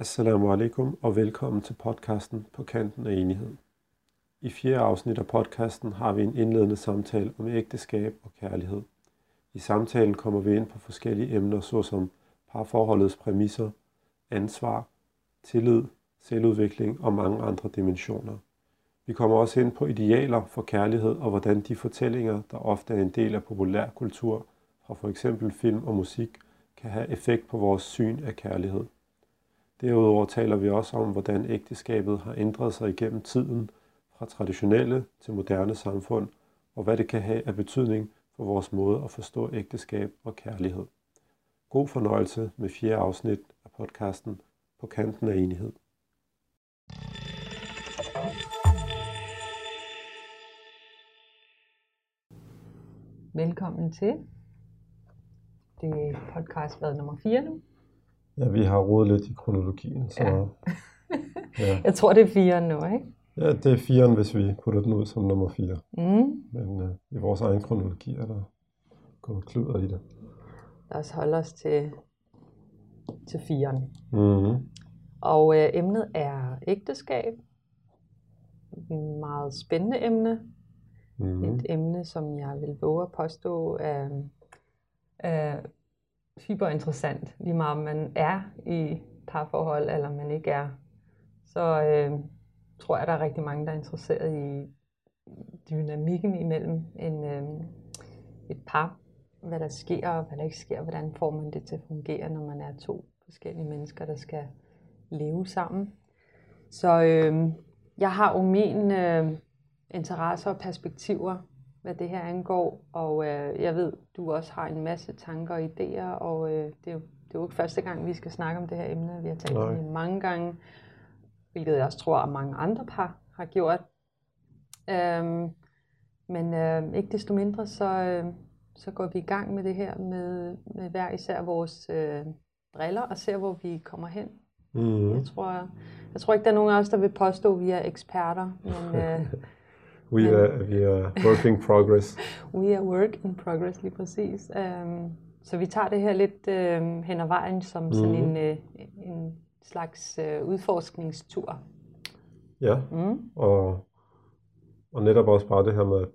Assalamu alaikum og velkommen til podcasten På kanten af enighed. I fjerde afsnit af podcasten har vi en indledende samtale om ægteskab og kærlighed. I samtalen kommer vi ind på forskellige emner såsom parforholdets præmisser, ansvar, tillid, selvudvikling og mange andre dimensioner. Vi kommer også ind på idealer for kærlighed og hvordan de fortællinger, der ofte er en del af populærkultur fra for eksempel film og musik, kan have effekt på vores syn af kærlighed. Derudover taler vi også om, hvordan ægteskabet har ændret sig igennem tiden fra traditionelle til moderne samfund, og hvad det kan have af betydning for vores måde at forstå ægteskab og kærlighed. God fornøjelse med fjerde afsnit af podcasten På kanten af enighed. Velkommen til. Det er podcast hvad nummer 4 nu. Ja, vi har rodet lidt i kronologien, så... Ja. ja. Jeg tror, det er 4 nu, ikke? ja, det er firen, hvis vi putter den ud som nummer 4. Mm. Men øh, i vores egen kronologi er der gået kluder i det. Lad os holde os til, til 4. Mm-hmm. Og øh, emnet er ægteskab. Et meget spændende emne. Mm-hmm. Et emne, som jeg vil våge at påstå er, er super interessant. Lige meget om man er i parforhold, eller man ikke er. Så øh, tror jeg, der er rigtig mange, der er interesseret i dynamikken imellem en, øh, et par. Hvad der sker, og hvad der ikke sker. Hvordan får man det til at fungere, når man er to forskellige mennesker, der skal leve sammen. Så øh, jeg har jo mine øh, interesser og perspektiver, hvad det her angår, og øh, jeg ved, du også har en masse tanker og idéer, og øh, det, er jo, det er jo ikke første gang, vi skal snakke om det her emne. Vi har talt om det mange gange, hvilket jeg også tror, at mange andre par har gjort. Øhm, men øh, ikke desto mindre, så, øh, så går vi i gang med det her med, med hver især vores øh, briller, og ser, hvor vi kommer hen. Mm-hmm. Jeg tror, jeg tror ikke, der er nogen af os, der vil påstå, at vi er eksperter, men øh, We, Men- are, we are working progress. we are work in progress lige præcis. Um, så vi tager det her lidt øh, hen ad vejen som sådan Mhm. en, øh, en slags øh, udforskningstur. Ja, Mm. og, og netop også bare det her med, at,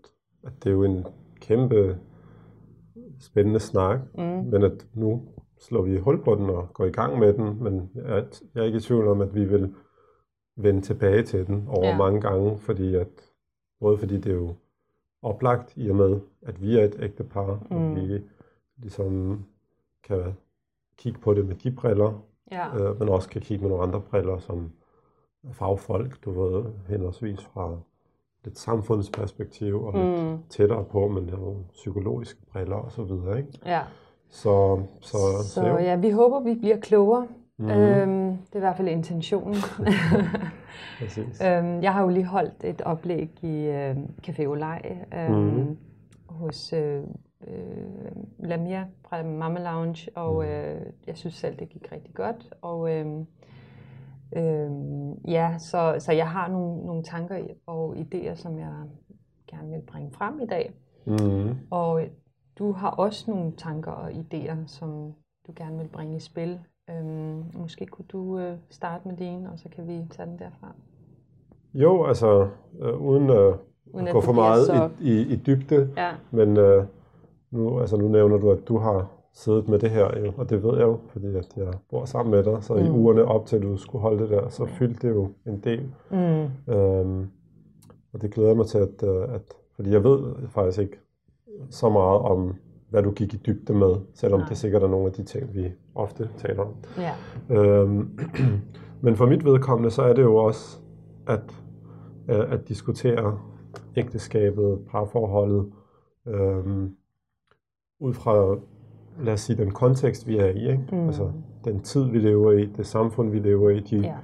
at det er jo en kæmpe spændende snak, Mm. men at nu slår vi hul på den og går i gang med den, men jeg, er- jeg er ikke i tvivl om, at vi vil vende tilbage til den over ja. mange gange, fordi at, både fordi det er jo oplagt i og med, at vi er et ægte par, Mm. og vi ligesom kan kigge på det med de briller, Ja. øh, men også kan kigge med nogle andre briller, som fagfolk, du ved, henholdsvis fra lidt samfundsperspektiv og lidt Mm. tættere på, men nogle psykologiske briller og så videre, ikke? ja. Så, så, Så ja, vi håber, vi bliver klogere. Mm, Øhm, det er i hvert fald intentionen. præcis. øhm, jeg har jo lige holdt et oplæg i øh, Café Olej øhm, Mhm. hos øh, øh, Lamia fra Mama Lounge, og Mhm. øh, jeg synes selv, det gik rigtig godt. Og øh, øh, ja, så, så jeg har nogle, nogle tanker og idéer, som jeg gerne vil bringe frem i dag. Mm, Og du har også nogle tanker og idéer, som du gerne vil bringe i spil. Øhm, måske kunne du øh, starte med din, og så kan vi tage den derfra. jo, altså, øh, uden at Uden at gå for meget så- i, i, i dybde, Ja, men øh, nu, altså, nu nævner du, at du har siddet med det her, jo, og det ved jeg jo, fordi at jeg bor sammen med dig, så mm. i ugerne op til, at du skulle holde det der, så fyldte det jo en del. mm, Øhm, og det glæder mig til, at, øh, at, fordi jeg ved faktisk ikke så meget om, hvad du gik i dybde med, selvom Nej. det sikkert er nogle af de ting, vi ofte taler om. ja, Øhm, men for mit vedkommende, så er det jo også at, øh, at diskutere ægteskabet, parforholdet, øhm, ud fra, lad os sige, den kontekst, vi er i. Ikke? Mm. Altså den tid, vi lever i, det samfund, vi lever i, de, ja,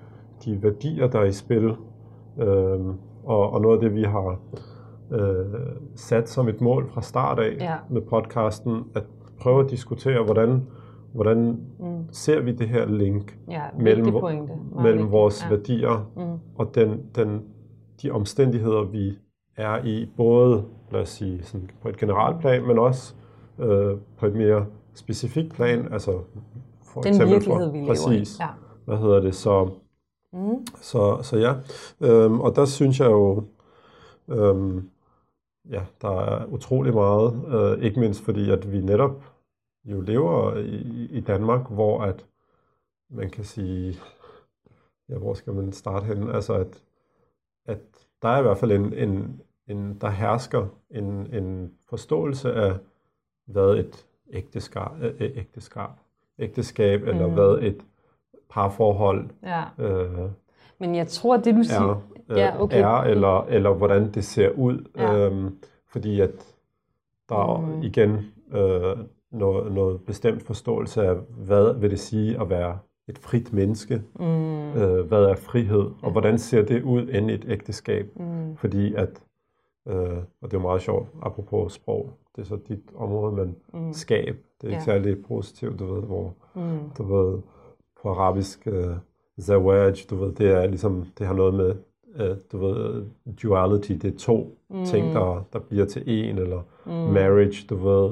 de værdier, der er i spil, øhm, og, og noget af det, vi har øh, sat som et mål fra start af Ja. med podcasten, at prøve at diskutere, hvordan, hvordan mm, ser vi det her link ja, mellem, pointe. Mellem vores ja. værdier Mm, og den, den, de omstændigheder, vi er i, både lad os sige, sådan på et generelt plan, men også øh, på et mere specifikt plan, altså for Den eksempel virkelighed, for, vi lever præcis, i. Ja. hvad hedder det, så, mm. så, så ja. Øhm, og der synes jeg jo, øhm, ja, der er utrolig meget, øh, ikke mindst fordi, at vi netop jo lever i, i Danmark, hvor at man kan sige, ja, hvor skal man starte hen? Altså, at, at der er i hvert fald en, en, en der hersker en, en forståelse af, hvad et ægteskab, ægteskab, ægteskab eller mm. hvad et parforhold ja. øh, Men jeg tror, det du siger, er, øh, ja, okay. er eller, eller hvordan det ser ud. Ja. Øhm, fordi at der mm. er igen øh, noget, noget bestemt forståelse af, hvad vil det sige at være et frit menneske? Mm. Øh, hvad er frihed? Og hvordan ser det ud end et ægteskab? Mm. Fordi at, øh, og det er meget sjovt, apropos sprog, det er så dit område, men mm. skab, det er ikke ja. særlig positivt, du ved, hvor mm. du ved, på arabisk, uh, zawaj, du ved, det er ligesom, det har noget med, uh, du ved, duality, det er to mm. ting, der, der bliver til en, eller mm. marriage, du ved,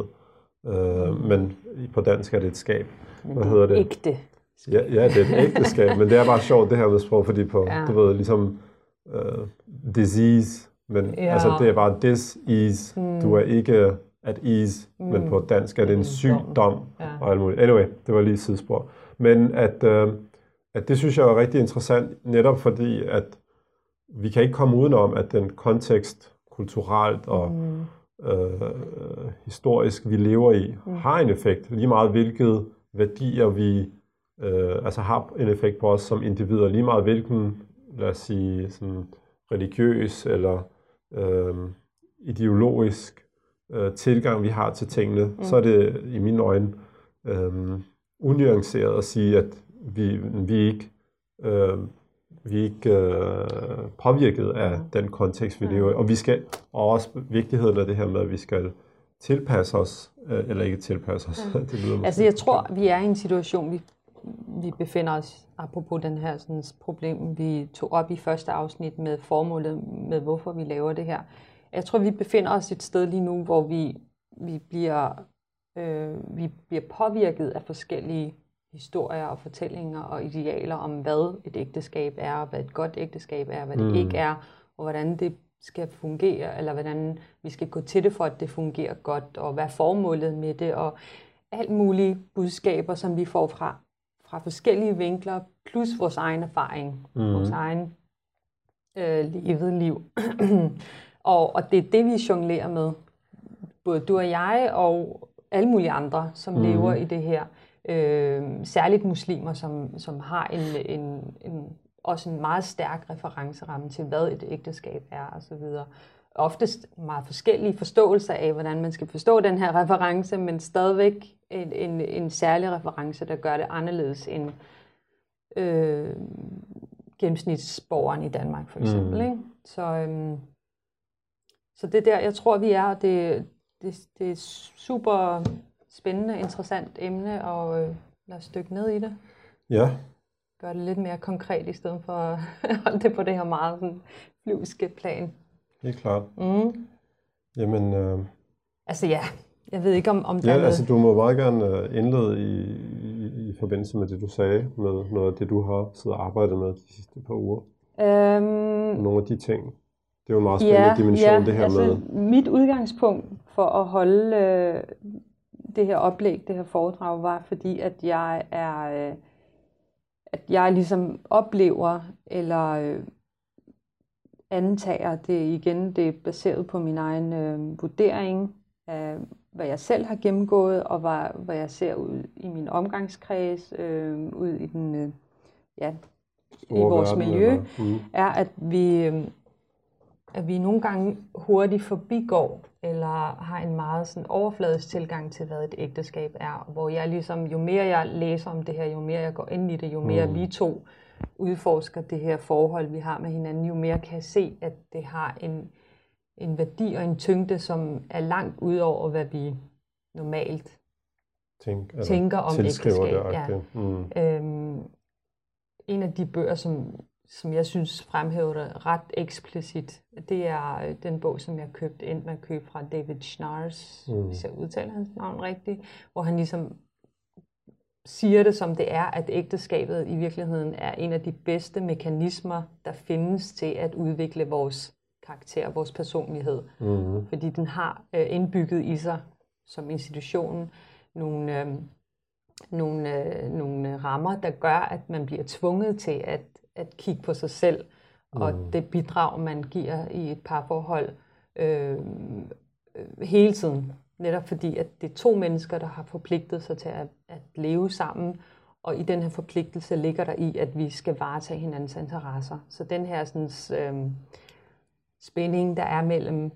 uh, mm. men på dansk er det et skab. Hvad hedder det? Ægte. Ja, ja, det er et ægteskab, men det er bare sjovt, det her med sprog, fordi på, ja. du ved, ligesom uh, disease, men ja. altså det er bare this is, mm. du er ikke at ease, mm. men på dansk er det en sygdom ja. og alt muligt. Anyway, det var lige et sidespor. Men at, øh, at det synes jeg er rigtig interessant, netop fordi, at vi kan ikke komme udenom, at den kontekst kulturelt og mm. øh, historisk, vi lever i, mm. har en effekt. Lige meget hvilket værdier vi øh, altså har en effekt på os som individer. Lige meget hvilken, lad os sige, sådan religiøs eller øh, ideologisk øh, tilgang, vi har til tingene, mm. så er det i mine øjne øh, unuanceret at sige, at vi, vi ikke øh, vi ikke øh, påvirket af den kontekst, vi lever i. Og vi skal og også vigtigheden af det her med, at vi skal tilpasse os, øh, eller ikke tilpasse os. Ja. det lyder altså jeg tror, vi er i en situation, vi, vi befinder os, apropos den her sådan, problem, vi tog op i første afsnit med formålet med, hvorfor vi laver det her. Jeg tror, vi befinder os et sted lige nu, hvor vi, vi, bliver, øh, vi bliver påvirket af forskellige historier og fortællinger og idealer om, hvad et ægteskab er, hvad et godt ægteskab er, hvad det mm. ikke er, og hvordan det skal fungere, eller hvordan vi skal gå til det for, at det fungerer godt, og hvad er formålet med det, og alt mulige budskaber, som vi får fra, fra forskellige vinkler, plus vores egen erfaring, mm. vores egen øh, levet liv. Og, og det er det, vi jonglerer med. Både du og jeg, og alle mulige andre, som mm. lever i det her. Øh, særligt muslimer, som, som har en, en, en, også en meget stærk referenceramme til, hvad et ægteskab er osv. Oftest meget forskellige forståelser af, hvordan man skal forstå den her reference, men stadigvæk en, en, en særlig reference, der gør det anderledes end øh, gennemsnitsborgeren i Danmark, for eksempel. Mm. Ikke? Så, øhm, så det der, jeg tror, vi er, det, det, det er super spændende, interessant emne, og øh, lad os dykke ned i det. Ja. Gør det lidt mere konkret, i stedet for at holde det på det her meget sådan, flyvske plan. Helt klart. Mm. Jamen... Øh... Altså ja, jeg ved ikke, om, om der ja, er altså du må meget gerne øh, indlede i, i, i forbindelse med det, du sagde, med noget af det, du har siddet og arbejdet med de sidste par uger. Øhm... Nogle af de ting. Det er jo en meget spændende ja, dimension, ja, det her altså, med. Mit udgangspunkt for at holde øh, det her oplæg, det her foredrag, var fordi, at jeg er, øh, at jeg ligesom oplever, eller øh, antager det igen, det er baseret på min egen øh, vurdering af, hvad jeg selv har gennemgået, og hvad, hvad jeg ser ud i min omgangskreds, øh, ud i den, øh, ja, i vores verden, miljø, mm. er, at vi, øh, at vi nogle gange hurtigt forbigår, eller har en meget sådan overfladisk tilgang til, hvad et ægteskab er. Hvor jeg ligesom, jo mere jeg læser om det her, jo mere jeg går ind i det, jo mere mm. vi to udforsker det her forhold, vi har med hinanden, jo mere kan jeg se, at det har en, en værdi og en tyngde, som er langt ud over, hvad vi normalt Tænk, tænker om ægteskab. Det, ja. mm. øhm, en af de bøger, som som jeg synes fremhæver det ret eksplicit, det er øh, den bog, som jeg købte ind med at købe fra David Schnars, mm. hvis jeg udtaler hans navn rigtigt, hvor han ligesom siger det som det er, at ægteskabet i virkeligheden er en af de bedste mekanismer, der findes til at udvikle vores karakter, vores personlighed. Mm-hmm. Fordi den har øh, indbygget i sig som institution nogle, øh, nogle, øh, nogle rammer, der gør, at man bliver tvunget til at, at kigge på sig selv, mm. og det bidrag, man giver i et parforhold øh, øh, hele tiden. Netop fordi, at det er to mennesker, der har forpligtet sig til at, at leve sammen, og i den her forpligtelse ligger der i, at vi skal varetage hinandens interesser. Så den her sådan, øh, spænding, der er mellem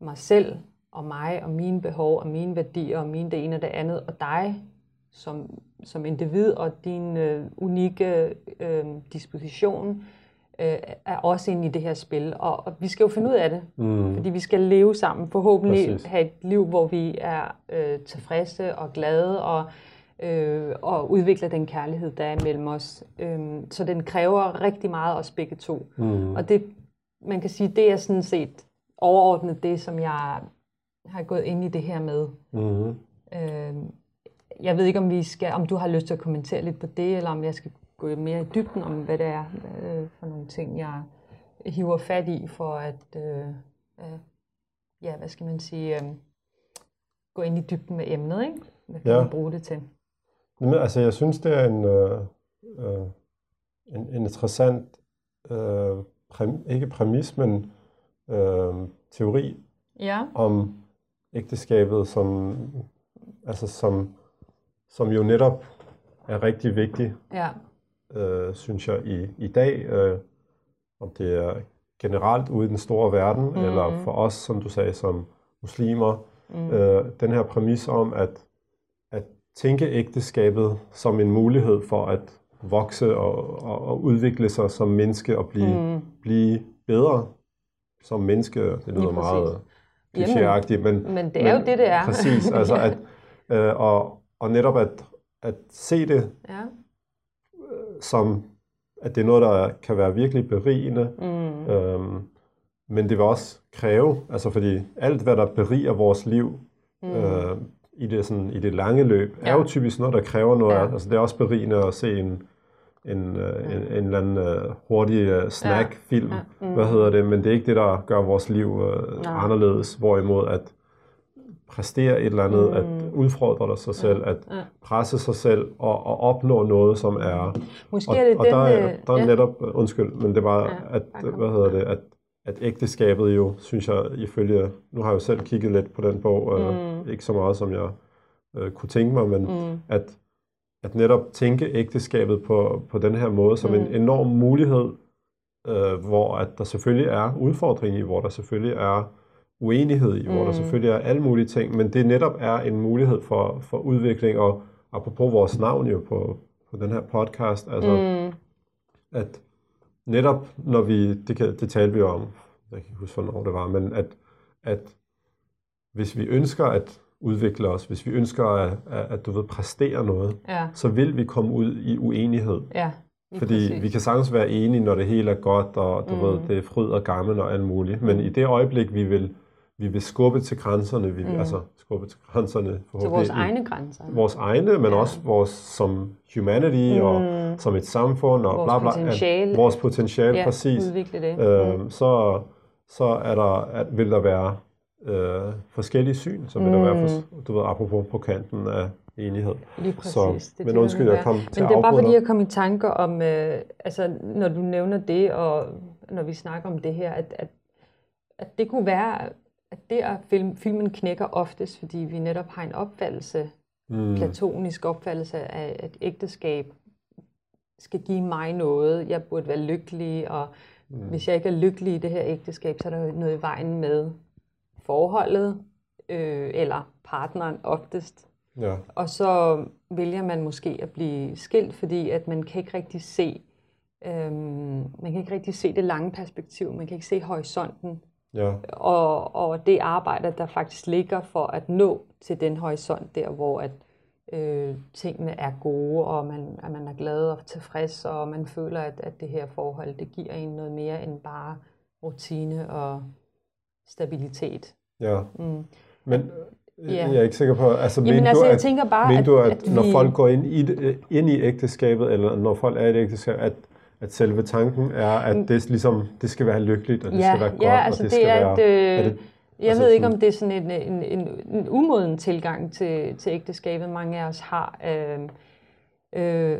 mig selv og mig og mine behov og mine værdier og mine det ene og det andet, og dig som, som individ og din øh, unikke øh, disposition øh, er også inde i det her spil. Og, og vi skal jo finde ud af det, mm. fordi vi skal leve sammen. Forhåbentlig Præcis. have et liv, hvor vi er øh, tilfredse og glade og, øh, og udvikler den kærlighed, der er mellem os. Øh, så den kræver rigtig meget os begge to. Mm. Og det, man kan sige, det er sådan set overordnet det, som jeg har gået ind i det her med. Mm. Øh, jeg ved ikke, om vi skal, om du har lyst til at kommentere lidt på det, eller om jeg skal gå mere i dybden om, hvad det er øh, for nogle ting, jeg hiver fat i for at, øh, øh, ja, hvad skal man sige, øh, gå ind i dybden med emnet, ikke? Hvad kan ja. man bruge det til? Men, altså, jeg synes, det er en, øh, øh, en, en interessant, øh, præm, ikke præmis, men øh, teori ja. om ægteskabet som, altså som, som jo netop er rigtig vigtig. Ja øh, synes jeg, i, i dag. Øh, om det er generelt ude i den store verden, mm. eller for os, som du sagde, som muslimer. Mm. Øh, den her præmis om at, at tænke ægteskabet som en mulighed for at vokse og, og, og udvikle sig som menneske og blive, mm. blive bedre som menneske. Det lyder meget klichéagtigt, men, men det er men, jo det, det er. Præcis, altså at, øh, og, og netop at, at se det ja som at det er noget, der kan være virkelig berigende. Mm. Øhm, men det vil også kræve, altså fordi alt, hvad der beriger vores liv mm. øh, i, det, sådan, i det lange løb, ja. er jo typisk noget, der kræver noget. Ja. Altså det er også berigende at se en, en, øh, en, en eller anden uh, hurtig uh, snackfilm, ja. Ja. Mm. hvad hedder det, men det er ikke det, der gør vores liv uh, anderledes, hvorimod at præstere et eller andet, mm. at udfordre dig sig selv, ja. at ja. presse sig selv og, og opnå noget, som er... Måske og, er det og den, der, er, der er ja. netop, undskyld, men det var, ja, at, hvad hedder det, at, at ægteskabet jo, synes jeg, ifølge, nu har jeg jo selv kigget lidt på den bog, øh, mm. øh, ikke så meget, som jeg øh, kunne tænke mig, men mm. at, at netop tænke ægteskabet på, på den her måde, som mm. en enorm mulighed, øh, hvor at der selvfølgelig er udfordring i, hvor der selvfølgelig er uenighed i, hvor mm. der selvfølgelig er alle mulige ting, men det netop er en mulighed for, for udvikling, og apropos vores navn jo på, på den her podcast, altså mm. at netop når vi, det, kan, det talte vi om, jeg kan ikke huske, hvornår det var, men at, at hvis vi ønsker at udvikle os, hvis vi ønsker at, at, at du ved, præstere noget, ja. så vil vi komme ud i uenighed. Ja. Fordi præcis. vi kan sagtens være enige, når det hele er godt, og du mm. ved, det er fryd og gammel og alt muligt. Men mm. i det øjeblik, vi vil vi vil skubbe til grænserne, vi vil mm. altså skubbe til grænserne. Til vores egne grænser. Vores egne, men ja. også vores som humanity mm. og som et samfund og vores bla bla. Potentiale. At, vores potentiale. Ja, præcis. udvikle det. Øhm, mm. så, så er der, at, vil der være øh, forskellige syn, så vil mm. der være, for, du ved, apropos på kanten af enighed. Lige præcis. Så, det men undskyld, jeg kom til Men det er bare fordi, jeg kom i tanker om, øh, altså når du nævner det, og når vi snakker om det her, at, at, at det kunne være, at der film, filmen knækker oftest, fordi vi netop har en opfattelse, mm. platonisk opfattelse af, at ægteskab skal give mig noget. Jeg burde være lykkelig, og mm. hvis jeg ikke er lykkelig i det her ægteskab, så er der noget i vejen med forholdet, øh, eller partneren oftest. Ja. Og så vælger man måske at blive skilt, fordi at man kan ikke rigtig se, øhm, man kan ikke rigtig se det lange perspektiv, man kan ikke se horisonten. Ja. Og, og det arbejde, der faktisk ligger for at nå til den horisont der, hvor at øh, tingene er gode, og man, at man er glad og tilfreds, og man føler, at, at det her forhold, det giver en noget mere end bare rutine og stabilitet. Ja. Mm. Men Ja. Jeg er ikke sikker på, altså, Jamen, mener altså, du, jeg at, tænker bare, mener at, du, at, at når vi- folk går ind i, det- ind i ægteskabet, eller når folk er i et ægteskab, at, at selve tanken er, at det, ligesom, det skal være lykkeligt, og det ja, skal være godt, ja, altså og det, det, skal er være... et, øh, er det- jeg altså ved ikke, om det er sådan en, en, en, en umoden tilgang til, til ægteskabet, mange af os har. Øh, øh,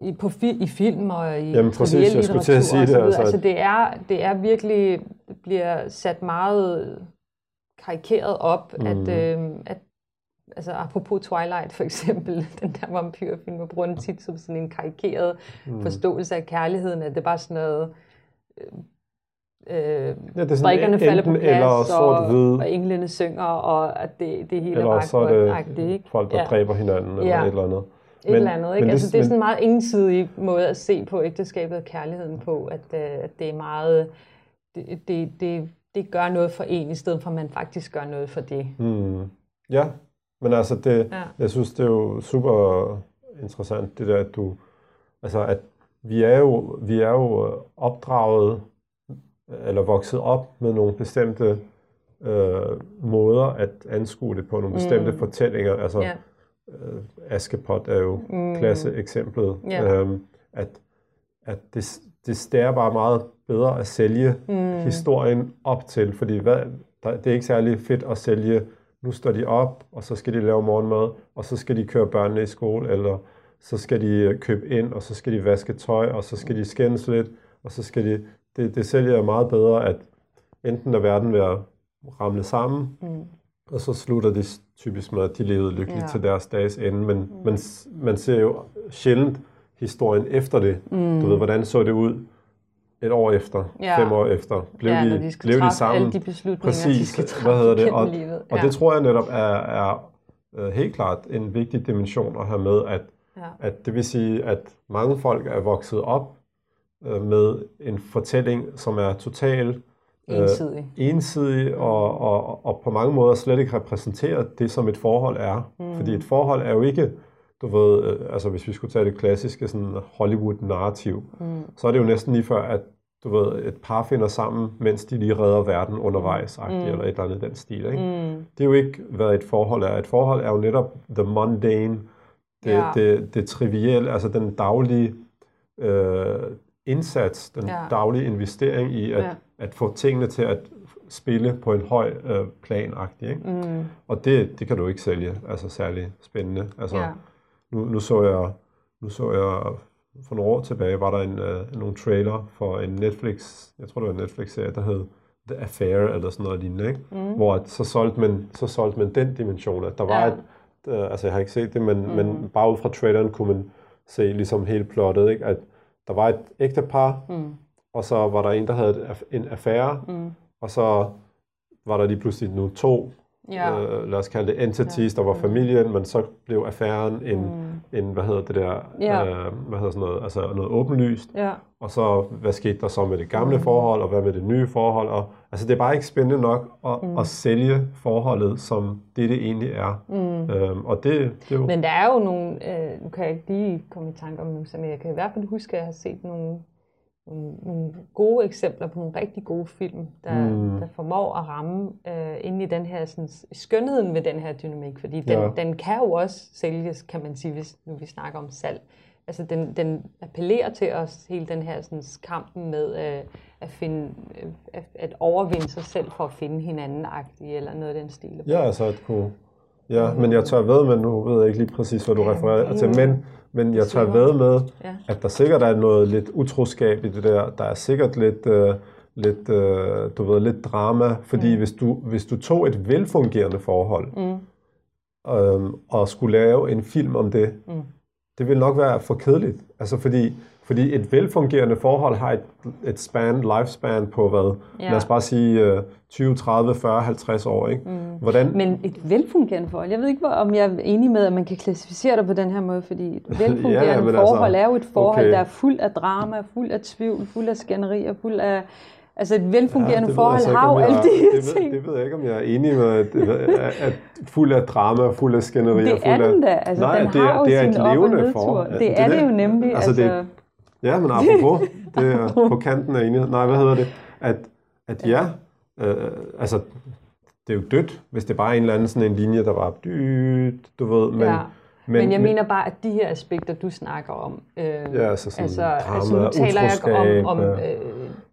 i, på fi, i film og i Jamen, præcis, jeg skulle til at sige det, altså, Altså, det, er, det er virkelig, det bliver sat meget karikeret op, mm. at, øh, at altså apropos Twilight for eksempel, den der vampyrfilm, hvor bruger den tit som sådan en karikeret mm. forståelse af kærligheden, at det er bare sådan noget, øh, øh, Ja, det er sådan brikkerne falder på enten plads, eller og, sort-hvid, og englene synger, og at det, det hele eller er så bare er det ikke? folk, der Ja. dræber hinanden, eller Ja. et eller andet. Et eller andet, ikke? men altså, det er sådan en men- meget ensidig måde at se på ægteskabet og kærligheden på, at, øh, at det er meget, det, det, det, det gør noget for en, i stedet for at man faktisk gør noget for det. Mm. Ja, men altså det, Ja. jeg synes, det er jo super interessant, det der, at du, altså at vi er jo, vi er jo øh, opdraget, eller vokset op med nogle bestemte øh, måder at anskue det på, nogle bestemte Mm. fortællinger, altså Ja. øh, Askepot er jo Mm. klasseeksemplet, Ja. øhm, at, at det, det, det er bare meget bedre at sælge Mm. historien op til, fordi hvad, der, det er ikke særlig fedt at sælge, nu står de op, og så skal de lave morgenmad, og så skal de køre børnene i skole, eller så skal de øh, købe ind, og så skal de vaske tøj, og så skal de skændes lidt, og så skal de, det, det sælger meget bedre, at enten er verden ved at ramle sammen, Mm. og så slutter det typisk med, at de levede lykkeligt Ja. til deres dages ende, men mm. man, man ser jo sjældent historien efter det. Mm. Du ved, hvordan så det ud et år efter, Ja. fem år efter? Blev ja, de, de skal blev de sammen? alle de beslutninger, Præcis, de skal træffe hvad hedder det? Og, livet. og det tror jeg netop er, er øh, helt klart en vigtig dimension at have med, at, ja. at det vil sige, at mange folk er vokset op øh, med en fortælling, som er totalt Ensidig. ensidig og, og, og på mange måder slet ikke repræsenterer det, som et forhold er. Mm. Fordi et forhold er jo ikke, du ved, øh, altså hvis vi skulle tage det klassiske sådan Hollywood-narrativ, mm. så er det jo næsten lige før, at du ved, et par finder sammen, mens de lige redder verden undervejs, mm. eller et eller andet den stil. Ikke? Mm. Det er jo ikke, hvad et forhold er. Et forhold er jo netop the mundane, det, Ja. det, det trivielle, altså den daglige øh, indsats, den Ja. daglige investering i at, Ja. at få tingene til at spille på en høj øh, plan ikke? Mm. Og det, det kan du ikke sælge, altså særlig spændende. Altså, Ja. Nu, nu så jeg, nu så jeg for nogle år tilbage, var der en, øh, nogle trailer for en Netflix, jeg tror det var en Netflix-serie, der hed The Affair, eller sådan noget lignende, ikke? Mm. hvor at, så, solgte man, så solgte man den dimension, at der var Ja. et, øh, altså jeg har ikke set det, men, mm. men bare ud fra traileren kunne man se ligesom hele plottet, ikke? at der var et ægtepar, Mm. og så var der en, der havde et en affære, Mm. og så var der lige pludselig nu to, Ja. øh, lad os kalde det entities, der var familien, men så blev affæren en, Mm. en hvad hedder det der, Ja. øh, hvad hedder sådan noget, altså noget åbenlyst, Ja. og så hvad skete der så med det gamle forhold, og hvad med det nye forhold, og altså det er bare ikke spændende nok at, mm. at sælge forholdet, som det det egentlig er, Mm. øhm, og det, det er jo, Men der er jo nogle, øh, nu kan jeg ikke lige komme i tanke om nu, men jeg kan i hvert fald huske, at jeg har set nogle, nogle, nogle gode eksempler på nogle rigtig gode film, der, Mm. der formår at ramme øh, ind i den her sådan, skønheden ved den her dynamik, fordi den, Ja. den kan jo også sælges, kan man sige, hvis nu vi snakker om salg. Altså den, den appellerer til os, hele den her sådan, kampen med øh, at, finde, øh, at, at overvinde sig selv for at finde hinanden eller noget af den stil. ja, altså at kunne, ja, men jeg tør ved med, nu ved jeg ikke lige præcis, hvad du refererer til, men, men jeg tør ved med, Ja. at der sikkert er noget lidt utroskab i det der. Der er sikkert lidt, øh, lidt, øh, du ved, lidt drama, fordi mm. hvis, du, hvis du tog et velfungerende forhold, Mm. øhm, og skulle lave en film om det, Mm. det vil nok være for kedeligt. Altså fordi, fordi et velfungerende forhold har et, et span, lifespan på hvad? Ja. Lad os bare sige øh, 20, 30, 40, 50 år, ikke? Mm. Hvordan, Men et velfungerende forhold, jeg ved ikke, om jeg er enig med, at man kan klassificere det på den her måde, fordi et velfungerende Ja, ja, forhold altså, er jo et forhold, okay. der er fuld af drama, fuld af tvivl, fuld af skænderier, fuld af... Altså et velfungerende ved jeg forhold så ikke, har jo alle de her det ved, ting. det ved jeg ikke, om jeg er enig med, at, at, at fuld af drama, fuld af skænderier. Det er fuld af, den da. Altså, Nej, den det er- har jo det er et levende forhold. Det, Det er er det det. jo nemlig. Altså, Altså, det- Ja, men apropos, det er på kanten af enighed. Nej, hvad hedder det? At, at ja, øh, altså det er jo dødt, hvis det bare er en eller anden sådan en linje, der var dyt, du ved, men, ja. Men, men jeg mener bare, at de her aspekter, du snakker om, øh, ja, altså, sådan altså, drama, altså nu taler jeg om, om øh,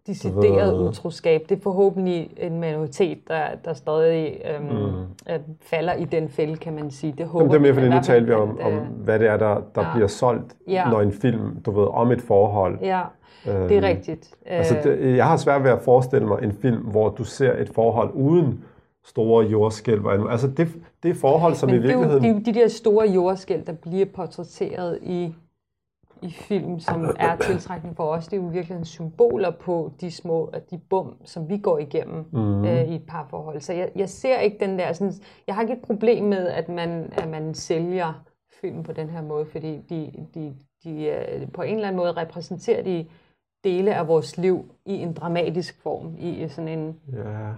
decideret ved, utroskab. Det er forhåbentlig en minoritet, der, der stadig øh, mm. falder i den fælde, kan man sige. Det, håber Jamen, det er mere, fordi nu taler vi om, om, hvad det er, der, der ja. bliver solgt, ja. når en film, du ved, om et forhold. Ja, det er øhm, rigtigt. Altså, det, jeg har svært ved at forestille mig en film, hvor du ser et forhold uden store jordskælv. Altså det, det forhold, som Men i virkeligheden... det er jo de der store jordskælv, der bliver portrætteret i, i film, som er tiltrækning for os. Det er jo virkelig symboler på de små, de bum, som vi går igennem mm. øh, i et par forhold. Så jeg, jeg ser ikke den der... Sådan, jeg har ikke et problem med, at man, at man sælger film på den her måde, fordi de, de, de, de på en eller anden måde repræsenterer de dele af vores liv i en dramatisk form, i sådan en... Ja,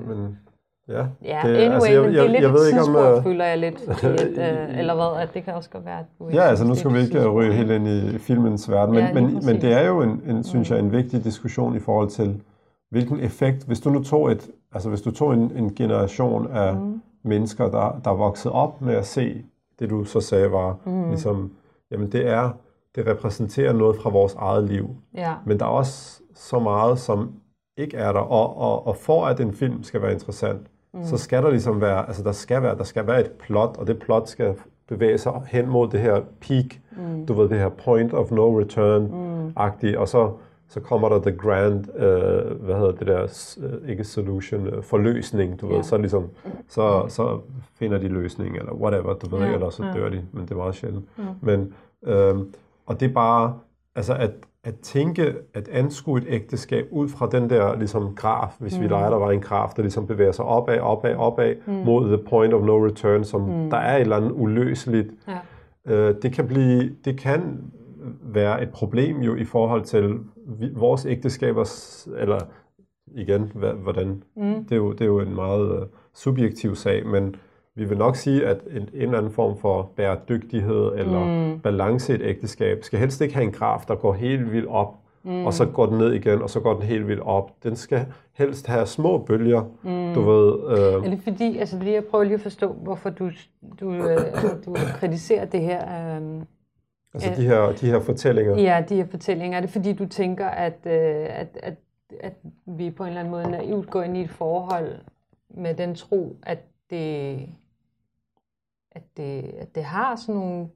men Ja, ja det, anyway, altså, jeg, men det er lidt jeg, jeg ved ikke om, uh, føler jeg lidt, et, uh, eller hvad, at det kan også godt være, at Ja, altså nu skal vi ikke ryge helt ind i filmens verden, men, ja, men, men det er jo, en, en, synes jeg, en vigtig diskussion i forhold til, hvilken effekt, hvis du nu tog et, altså hvis du tog en, en generation af mm. mennesker, der, der er vokset op med at se det, du så sagde var, mm. ligesom, jamen det er, det repræsenterer noget fra vores eget liv. Ja. Men der er også så meget, som ikke er der, og, og, og for at en film skal være interessant, mm. så skal der ligesom være, altså der skal være, der skal være et plot, og det plot skal bevæge sig hen mod det her peak, mm. du ved, det her point of no return-agtigt, mm. og så, så kommer der the grand, øh, hvad hedder det der, øh, ikke solution, øh, forløsning, du yeah. ved, så ligesom, så, så finder de løsning, eller whatever, du ved, yeah. eller så dør de, men det er meget sjældent. Mm. Men, øh, og det er bare, altså at at tænke, at anskue et ægteskab ud fra den der ligesom graf, hvis mm. vi leger, der var en graf, der ligesom bevæger sig opad, opad, opad, mm. mod the point of no return, som mm. der er et eller andet uløseligt. Ja. Øh, det kan blive, det kan være et problem jo i forhold til vores ægteskaber, eller igen, hvordan, mm. det, er jo, det er jo en meget uh, subjektiv sag, men vi vil nok sige, at en, en eller anden form for bæredygtighed eller mm. balance i et ægteskab skal helst ikke have en graf, der går helt vildt op, mm. og så går den ned igen, og så går den helt vildt op. Den skal helst have små bølger, mm. du ved. Øh. Er det fordi, altså fordi jeg prøver lige at forstå, hvorfor du, du, øh, du kritiserer det her... Øh, altså de her, de her fortællinger? Ja, de her fortællinger. Er det fordi, du tænker, at, øh, at, at, at vi på en eller anden måde naivt går ind i et forhold med den tro, at det at det, at det har sådan nogle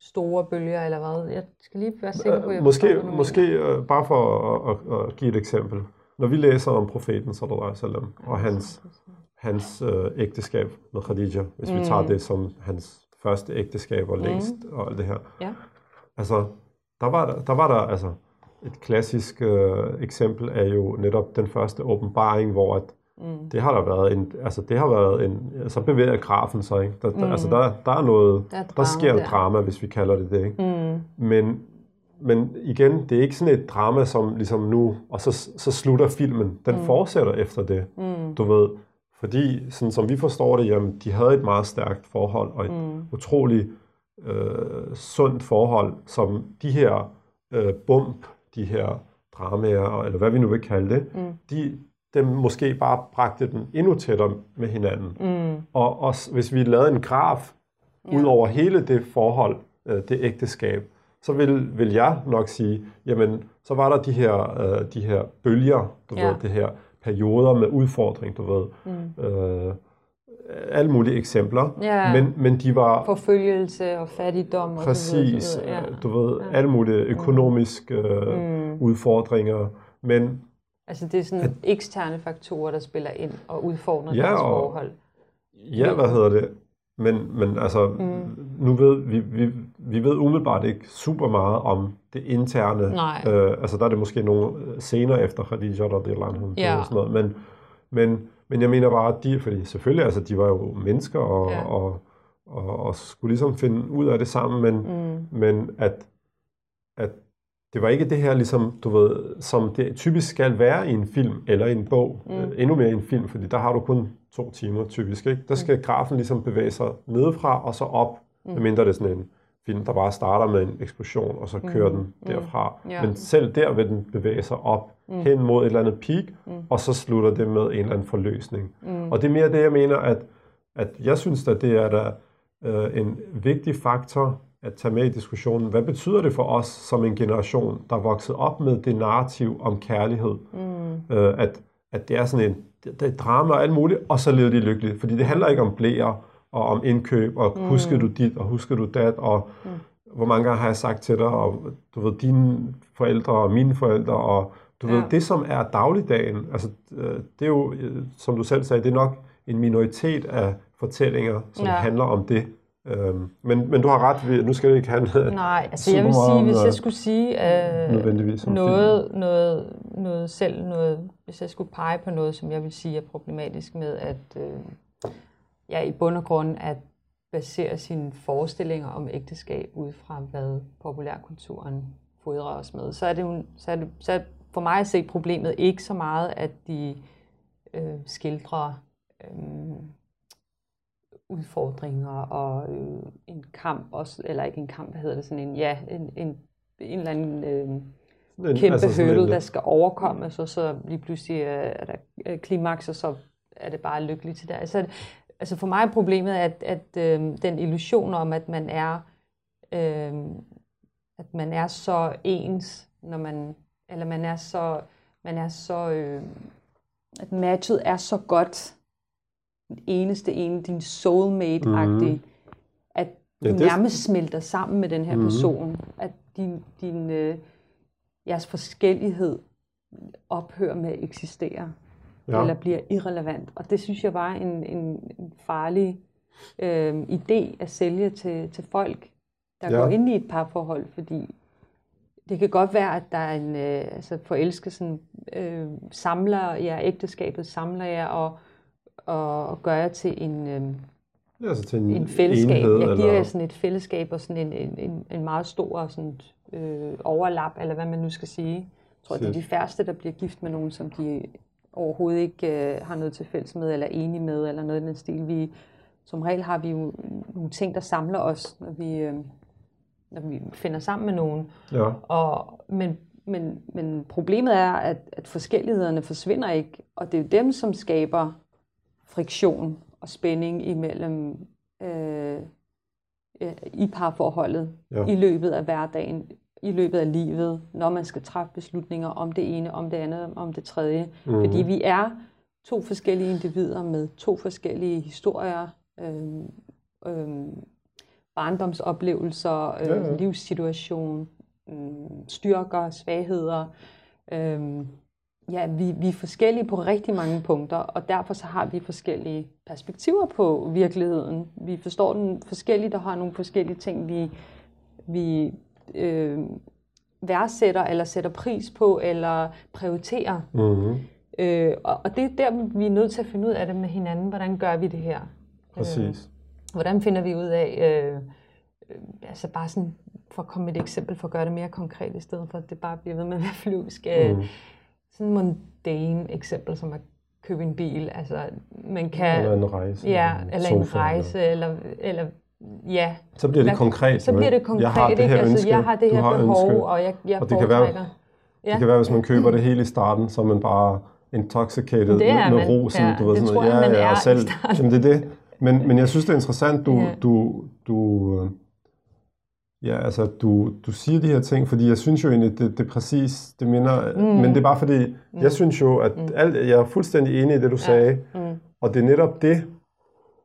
store bølger, eller hvad? Jeg skal lige være sikker på, at jeg Måske, forstår, måske uh, bare for at, at, at give et eksempel. Når vi læser om profeten, alaihi og hans, hans uh, ægteskab med Khadija, hvis mm. vi tager mm. det som hans første ægteskab og længst mm. og alt det her. Ja. Altså, der var der, der, var der altså, et klassisk uh, eksempel er jo netop den første åbenbaring, hvor at Mm. Det har der været en, altså det har været en, så bevæger grafen sig, ikke? Der, mm. der, altså der, der er noget, der, er drama, der sker en drama, hvis vi kalder det det, ikke? Mm. Men, men igen, det er ikke sådan et drama, som ligesom nu, og så, så slutter filmen. Den mm. fortsætter efter det, mm. du ved. Fordi, sådan som vi forstår det, jamen, de havde et meget stærkt forhold, og et mm. utroligt øh, sundt forhold, som de her øh, bump, de her dramaer, eller hvad vi nu vil kalde det, mm. de, dem måske bare bragte den endnu tættere med hinanden. Mm. Og også hvis vi lavede en graf ja. ud over hele det forhold, øh, det ægteskab, så vil, vil jeg nok sige, jamen, så var der de her, øh, de her bølger, du ja. ved, det her perioder med udfordring, du ved. Mm. Øh, alle mulige eksempler, ja. men, men de var... Forfølgelse og fattigdom. Præcis, og så videre, så videre. Ja. du ved, ja. alle mulige økonomiske mm. mm. udfordringer, men Altså det er sådan at, eksterne faktorer, der spiller ind og udfordrer ja, deres og, forhold. Ja, hvad hedder det? Men, men altså, mm. nu ved vi, vi, vi ved umiddelbart ikke super meget om det interne. Nej. Øh, altså der er det måske nogle scener efter Khadija, det eller ja. sådan noget. Men, men, men jeg mener bare, at de, fordi selvfølgelig, altså de var jo mennesker og, ja. og, og, og skulle ligesom finde ud af det sammen, men, mm. men at, at det var ikke det her, ligesom, du ved, som det typisk skal være i en film eller i en bog. Mm. Øh, endnu mere i en film, fordi der har du kun to timer typisk. Ikke? Der skal mm. grafen ligesom bevæge sig nedefra og så op, mm. medmindre det er sådan en film, der bare starter med en eksplosion, og så kører Mm, den mm, derfra. ja. Men selv der vil den bevæge sig op Mm. hen mod et eller andet peak, Mm. og så slutter det med en eller anden forløsning. Mm. Og det er mere det, jeg mener, at, at jeg synes, at det er der, øh, en vigtig faktor at tage med i diskussionen. Hvad betyder det for os som en generation, der er vokset op med det narrativ om kærlighed? Mm. Øh, at, at det er sådan en det er drama og alt muligt, og så lever de lykkeligt. Fordi det handler ikke om blæer og om indkøb, og Mm. husker du dit, og husker du dat, og Mm. hvor mange gange har jeg sagt til dig, og du ved, dine forældre og mine forældre, og du ved, Ja. det som er dagligdagen, altså øh, det er jo, øh, som du selv sagde, det er nok en minoritet af fortællinger, som Ja. handler om det. Øhm, men, men du har ret, nu skal det ikke handle Nej, altså jeg vil sige, om, hvis jeg skulle sige øh, nødvendigvis noget, noget, noget selv, noget, hvis jeg skulle pege på noget, som jeg vil sige er problematisk med, at øh, jeg i bund og grund at basere sine forestillinger om ægteskab ud fra, hvad populærkulturen fodrer os med, så er det, så er det så er for mig at se problemet ikke så meget, at de øh, skildrer øh, udfordringer og øh, en kamp også, eller ikke en kamp, hvad hedder det, sådan en, ja, en, en, en eller anden øh, En- kæmpe altså en- der skal overkommes, og så lige pludselig øh, er der øh, klimaks, og så er det bare lykkeligt til der. Altså, altså for mig er problemet, at, at øh, den illusion om, at man er øh, at man er så ens, når man, eller man er så, man er så, øh, at matchet er så godt, den eneste ene, din soulmate-agtig, Mhm. at Ja, du det- nærmest smelter sammen med den her Mhm. person, at din, din øh, jeres forskellighed ophører med at eksistere, Ja. ja. eller bliver irrelevant. Og det synes jeg var en, en, en farlig øh, idé at sælge til, til folk, der Ja. ja. går ind i et parforhold, fordi det kan godt være, at der er en øh, altså forelskelsen øh, samler jer, ægteskabet samler jer og, og, og gør jer til en, øh, Ja, altså til en, en fællesskab. enhed, Jeg giver eller- jer sådan et fællesskab og sådan en, en, en, en meget stor sådan, øh, overlap, eller hvad man nu skal sige. Jeg tror, det er de færreste, der bliver gift med nogen, som de overhovedet ikke øh, har noget til fælles med, eller er enige med, eller noget i den stil. Vi, som regel har vi jo nogle ting, der samler os, når vi, øh, når vi finder sammen med nogen. Ja. Og, men, men, men problemet er, at, at forskellighederne forsvinder ikke, og det er jo dem, som skaber friktion og spænding imellem øh, i parforholdet Ja. i løbet af hverdagen, i løbet af livet, når man skal træffe beslutninger om det ene, om det andet, om det tredje. Mm. Fordi vi er to forskellige individer med to forskellige historier, øh, øh, barndomsoplevelser, øh, Ja, ja. livssituation, øh, styrker, svagheder. Øh, ja, vi, vi er forskellige på rigtig mange punkter, og derfor så har vi forskellige perspektiver på virkeligheden. Vi forstår den forskelligt og har nogle forskellige ting, vi, vi øh, værdsætter eller sætter pris på eller prioriterer. Mm-hmm. Øh, og, og det er der, vi er nødt til at finde ud af det med hinanden. Hvordan gør vi det her? Præcis. Hvordan finder vi ud af, øh, øh, altså bare sådan, for at komme med et eksempel, for at gøre det mere konkret, i stedet for at det bare bliver ved med at være flyvsk. Øh, Mm. Sådan en mundane eksempel, som at købe en bil. Altså, man kan... Eller en rejse. Ja, eller en sofa, rejse, eller, eller ja. Så bliver det Hvad- konkret. Så bliver det ikke? konkret, Jeg har det ikke? her altså, ønske, jeg har det her har behov, ønske. og jeg, jeg Og det kan være-. Ja. Det kan være, hvis man køber det hele i starten, så man bare intoxicated Det er med, med rosen. Ja, du ved, sådan noget. jeg, ja, ja, er selv. Jamen, det er det. Men, men jeg synes, det er interessant, du, Ja. du, du, øh, ja, altså, du, du siger de her ting, fordi jeg synes jo egentlig, det, det er præcis, det minder, mm. men det er bare fordi, mm. jeg synes jo, at mm. alt, jeg er fuldstændig enig i det, du sagde, Mm. og det er netop det,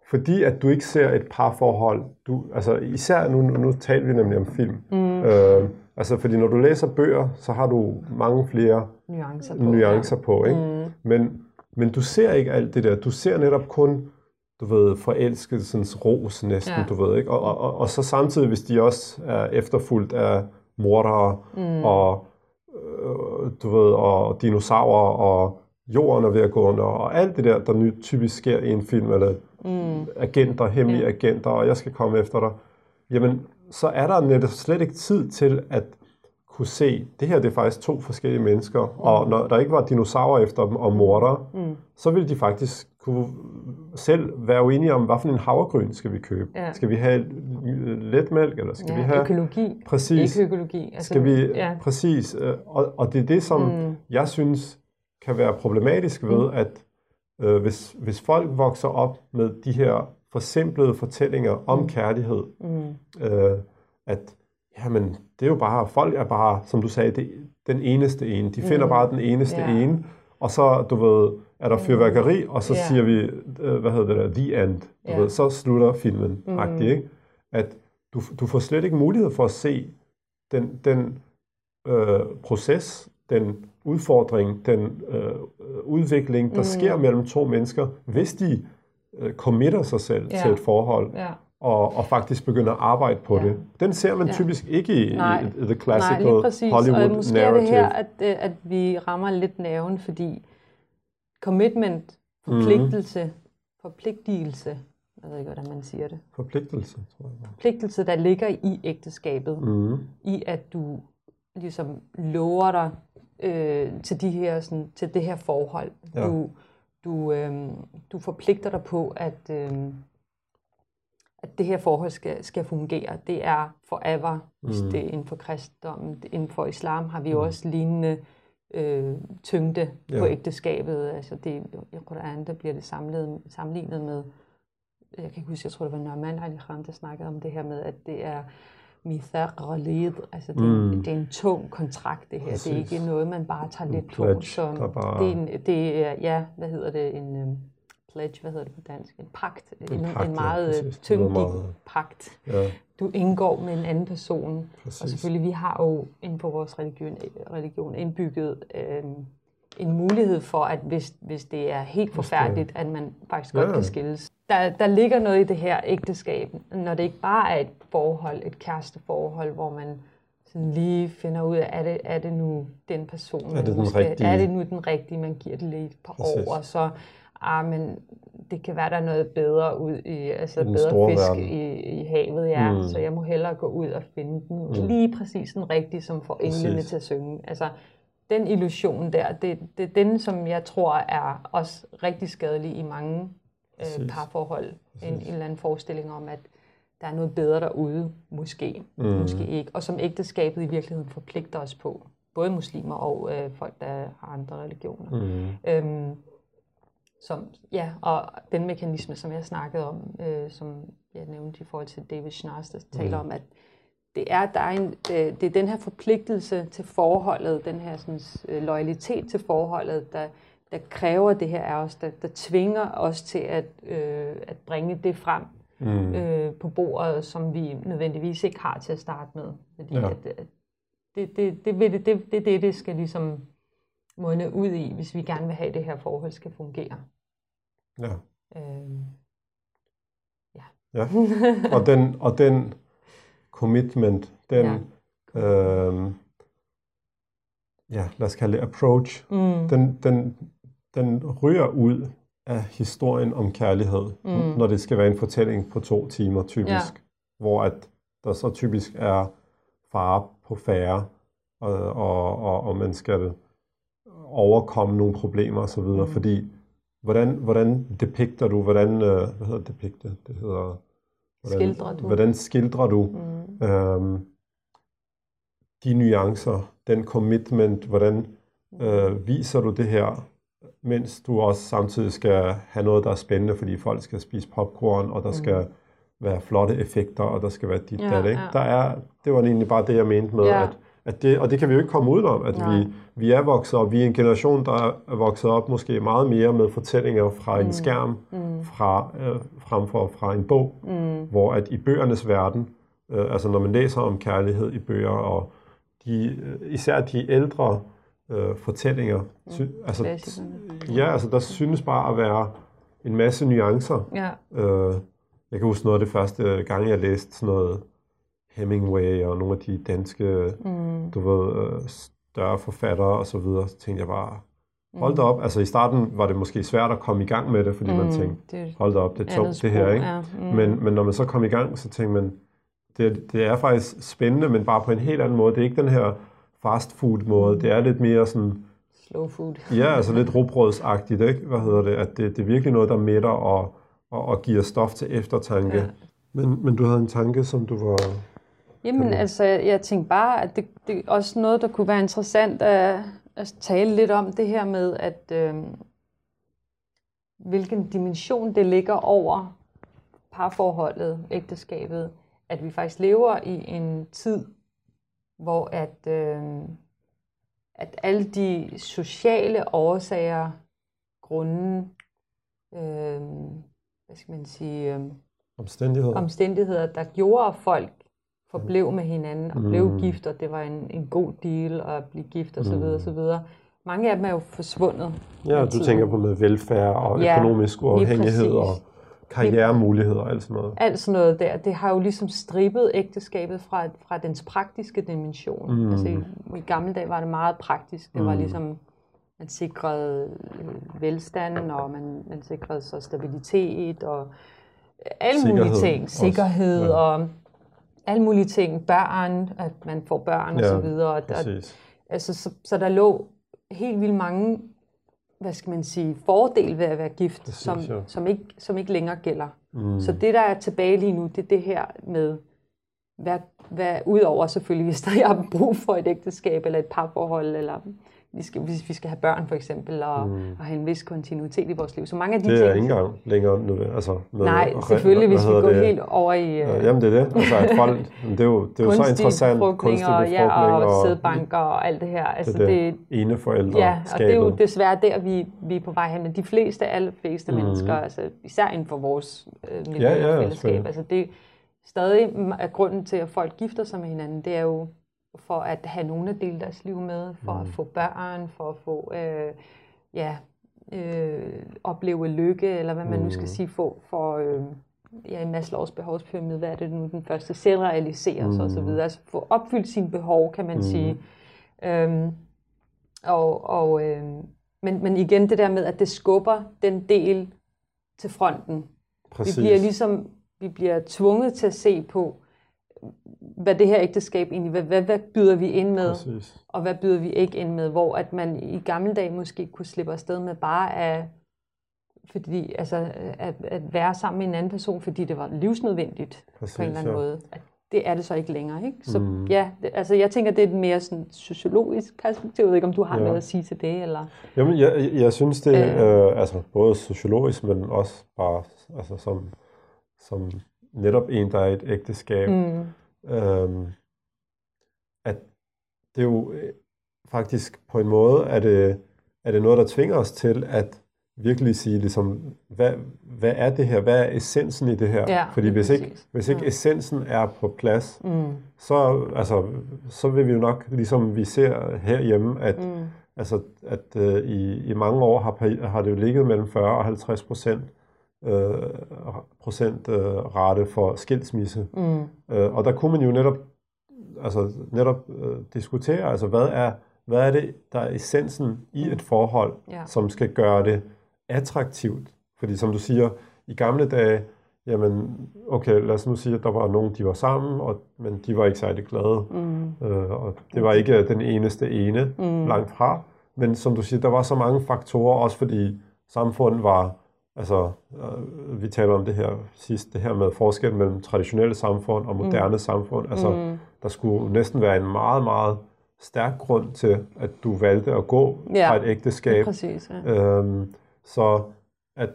fordi at du ikke ser et parforhold, du, altså især nu, nu taler vi nemlig om film, mm. øh, altså fordi når du læser bøger, så har du mange flere Nuancer på. nuancer på, ikke? Mm. Men, men du ser ikke alt det der, du ser netop kun, du ved, forelskelsens ros næsten, Ja. du ved, ikke? Og, og, og, og så samtidig, hvis de også er efterfulgt af mordere Mm. og, øh, du ved, og dinosaurer og jorden er ved at gå under, og alt det der, der nyt typisk sker i en film, eller Mm. agenter, hemmelige Ja. agenter, og jeg skal komme efter dig, jamen, så er der netop slet ikke tid til at kunne se, det her det er faktisk to forskellige mennesker, mm. og når der ikke var dinosaurer efter dem og morder, mm. så ville de faktisk kunne selv være uenige om, hvad for en havregryn skal vi købe. Ja. Skal vi have letmælk, eller skal ja, vi have... økologi, præcis, ikke økologi. Altså, skal vi, ja. Præcis, øh, og, og det er det, som mm. jeg synes kan være problematisk ved, mm. at øh, hvis, hvis folk vokser op med de her forsimplede fortællinger om mm. kærlighed, mm. øh, at jamen, det er jo bare, folk er bare, som du sagde, det, den eneste ene. De finder mm. bare den eneste yeah. ene, og så, du ved, er der mm. fyrværkeri, og så yeah. siger vi, øh, hvad hedder det der, the end. Du yeah. ved, så slutter filmen, mm. Agtig, ikke? At du, du får slet ikke mulighed for at se den, den øh, proces, den udfordring, den øh, udvikling, der mm. sker mellem to mennesker, hvis de øh, committer sig selv yeah. til et forhold. Yeah og, og faktisk begynde at arbejde på ja. det. Den ser man ja. typisk ikke i, Nej. i, i the classical Nej, lige præcis. Hollywood og måske narrative. er det her, at, øh, at vi rammer lidt nerven, fordi commitment, forpligtelse, mm. forpligtelse, jeg ved ikke, hvordan man siger det. Forpligtelse, tror jeg. Forpligtelse, der ligger i ægteskabet, mm. i at du ligesom lover dig øh, til, de her, sådan, til det her forhold. Ja. Du, du, øh, du forpligter dig på, at... Øh, at det her forhold skal, skal fungere. Det er forever, hvis mm. det er inden for kristendommen. Inden for islam har vi mm. også lignende øh, tyngde ja. på ægteskabet. Altså det, i Quran, der bliver det samlet, sammenlignet med, jeg kan ikke huske, jeg tror det var Norman Ali Khan, der snakkede om det her med, at det er mithaq ghalid, altså det, mm. det er en tung kontrakt det her. Præcis. Det er ikke noget, man bare tager lidt på. Som, bare... det, er en, det er, ja, hvad hedder det, en, øh, pledge, hvad hedder det på dansk? En pagt. En, en, pagt, en meget ja, tyndig meget... pagt. Ja. Du indgår med en anden person. Præcis. Og selvfølgelig, vi har jo inden på vores religion, religion indbygget øh, en mulighed for, at hvis, hvis det er helt forfærdeligt, at man faktisk godt ja. kan skilles. Der, der ligger noget i det her ægteskab, når det ikke bare er et forhold, et kæresteforhold, hvor man sådan lige finder ud af, er det, er det nu den person, er det, den rigtige? er det nu den rigtige, man giver det lidt et par Præcis. år, og så ah, men det kan være, der er noget bedre ud i, altså den bedre fisk i, i havet, ja. Mm. Så jeg må hellere gå ud og finde den mm. lige præcis den rigtige, som får englene til at synge. Altså, den illusion der, det, det er den, som jeg tror er også rigtig skadelig i mange øh, parforhold. En, en eller anden forestilling om, at der er noget bedre derude, måske, mm. måske ikke. Og som ægteskabet i virkeligheden forpligter os på. Både muslimer og øh, folk, der har andre religioner. Mm. Øhm, som, ja, og den mekanisme, som jeg snakkede om, øh, som jeg nævnte i forhold til David Schnars, der taler mm. om, at det er, der er en, øh, det er den her forpligtelse til forholdet, den her sådan, øh, loyalitet til forholdet, der, der kræver det her af os, der, der tvinger os til at, øh, at bringe det frem mm. øh, på bordet, som vi nødvendigvis ikke har til at starte med. Fordi ja. at, at det, det, det, det, det, det, det, det skal ligesom munde ud i, hvis vi gerne vil have, at det her forhold skal fungere. Ja. Øhm, ja. ja. Og, den, og den commitment, den, ja. øhm, ja, lad os kalde det approach, mm. den, den, den ryger ud af historien om kærlighed, mm. når det skal være en fortælling på to timer typisk, ja. hvor at der så typisk er fare på færre, og, og, og, og man skal overkomme nogle problemer osv., mm. fordi hvordan, hvordan depikter du, hvordan, øh, hvad hedder depikte, det hedder, hvordan, skildrer du. hvordan skildrer du mm. øhm, de nuancer, den commitment, hvordan mm. øh, viser du det her, mens du også samtidig skal have noget, der er spændende, fordi folk skal spise popcorn, og der mm. skal være flotte effekter, og der skal være dit ja, der, ikke? Ja. Der er, det var egentlig bare det, jeg mente med, ja. at at det, og det kan vi jo ikke komme udenom, at vi, vi er vokset op, vi er en generation, der er vokset op måske meget mere med fortællinger fra mm. en skærm, mm. fra, øh, frem for fra en bog, mm. hvor at i bøgernes verden, øh, altså når man læser om kærlighed i bøger, og de, øh, især de ældre øh, fortællinger, mm. sy, altså, ja, altså der synes bare at være en masse nuancer. Ja. Øh, jeg kan huske noget af det første gang, jeg læste sådan noget Hemingway og nogle af de danske, mm. du ved, øh, større forfattere og så videre, så tænkte jeg bare, hold da op. Mm. Altså i starten var det måske svært at komme i gang med det, fordi mm. man tænkte, hold da op, det er tungt det her, ikke? Ja. Mm. Men, men når man så kom i gang, så tænkte man, det, det er faktisk spændende, men bare på en helt anden måde. Det er ikke den her fast food måde. Det er lidt mere sådan, Slow food. ja, altså lidt råbrødsagtigt, ikke? Hvad hedder det? At det, det er virkelig noget, der mætter og, og, og giver stof til eftertanke. Ja. Men, men du havde en tanke, som du var... Jamen du- altså, jeg, tænkte bare, at det, det er også noget, der kunne være interessant at, at tale lidt om det her med, at øh, hvilken dimension det ligger over parforholdet, ægteskabet, at vi faktisk lever i en tid, hvor at, øh, at alle de sociale årsager, grunde, øh, hvad skal man sige, øh, Omstændigheder. omstændigheder, der gjorde, folk forblev med hinanden og blev Mm. gift, og det var en, en god deal at blive gift og så Mm. videre, og så videre. Mange af dem er jo forsvundet. ja, du tænker på med velfærd og Ja, økonomisk uafhængighed og karrieremuligheder og alt sådan noget. Alt sådan noget der, det har jo ligesom strippet ægteskabet fra, fra dens praktiske dimension. Mm. Altså i, i gamle dage var det meget praktisk. Det var Mm. ligesom, man sikrede øh, velstand, og man, man sikrede så stabilitet, og alle mulige Sikkerhed ting. også. Sikkerhed Ja. og alle mulige ting. Børn, at man får børn og Ja, så videre. Og, og, Præcis. altså, så, så der lå helt vildt mange, hvad skal man sige, fordele ved at være gift, Præcis, som, ja. som, ikke, som ikke længere gælder. Mm. Så det, der er tilbage lige nu, det er det her med, hvad, hvad udover selvfølgelig, hvis der er brug for et ægteskab eller et parforhold, eller vi skal, hvis vi skal have børn for eksempel, og, Mm. og have en vis kontinuitet i vores liv. Så mange af de Det er ting... ikke engang længere nu, altså med, Nej, hvad- selvfølgelig, hvad hvis vi går det? helt over i Ja, øh, Jamen det er det. Altså, at folk, det er jo, det er jo så kunstig interessant. befrugtning og, ja, og, og sædbanker og alt det her. Altså, det, det, det ene forældre Ja, og det er jo desværre der, vi, vi er på vej hen. Men de fleste, alle fleste Mhm. mm. mennesker, altså, især inden for vores øh, miljø Ja, ja, og fællesskab, altså det er stadig er grunden til, at folk gifter sig med hinanden, det er jo for at have nogen at dele deres liv med, for Mhm. at få børn, for at få, øh, ja, øh, opleve lykke, eller hvad man nu skal Mhm. sige, få for, øh, ja, i Maslows behovspyramide, hvad er det nu, den første, selvrealisere sig osv., altså få opfyldt sine behov, kan man Mhm. sige. Øhm, og, og, øh, men, men igen det der med, at det skubber den del til fronten. Præcis. Vi bliver ligesom vi bliver tvunget til at se på, hvad det her ægteskab egentlig, hvad, hvad, hvad byder vi ind med, Præcis. og hvad byder vi ikke ind med, hvor at man i gamle dage måske kunne slippe afsted med bare at, fordi, altså, at, at være sammen med en anden person, fordi det var livsnødvendigt Præcis, på en eller anden ja. måde. At det er det så ikke længere, ikke? Så Mm. ja, det, altså jeg tænker, det er et mere sådan sociologisk perspektiv. Jeg ved ikke, om du har Ja. noget at sige til det, eller... Jamen, jeg, jeg- jeg synes det, Øh. øh, altså både sociologisk, men også bare altså som, som netop en, der er et ægteskab, Mm, øhm, at det er jo øh, faktisk på en måde, er det, er det noget, der tvinger os til at virkelig sige, ligesom, hvad, hvad er det her? Hvad er essensen i det her? Ja, Fordi hvis ikke, hvis ikke Ja. essensen er på plads, mm, så, altså, så vil vi jo nok, ligesom vi ser herhjemme, at, mm, altså, at øh, i, i mange år har, har det jo ligget mellem 40 og 50 procent øh, procent øh, rate for skilsmisse. mm, Øh, og der kunne man jo netop, altså, netop øh, diskutere, altså hvad er, hvad er det, der er essensen i et forhold, Ja. som skal gøre det attraktivt? Fordi som du siger, i gamle dage, jamen, okay, lad os nu sige, at der var nogen, de var sammen, og, men de var ikke særlig glade. mm, Øh, og det var ikke den eneste ene, Mm. langt fra. Men som du siger, der var så mange faktorer, også fordi samfundet var, altså, øh, vi taler om det her sidst, det her med forskel mellem traditionelle samfund og moderne samfund. Altså, mm. der skulle næsten være en meget, meget stærk grund til, at du valgte at gå Ja, fra et ægteskab. Præcis, ja. Øhm, så at,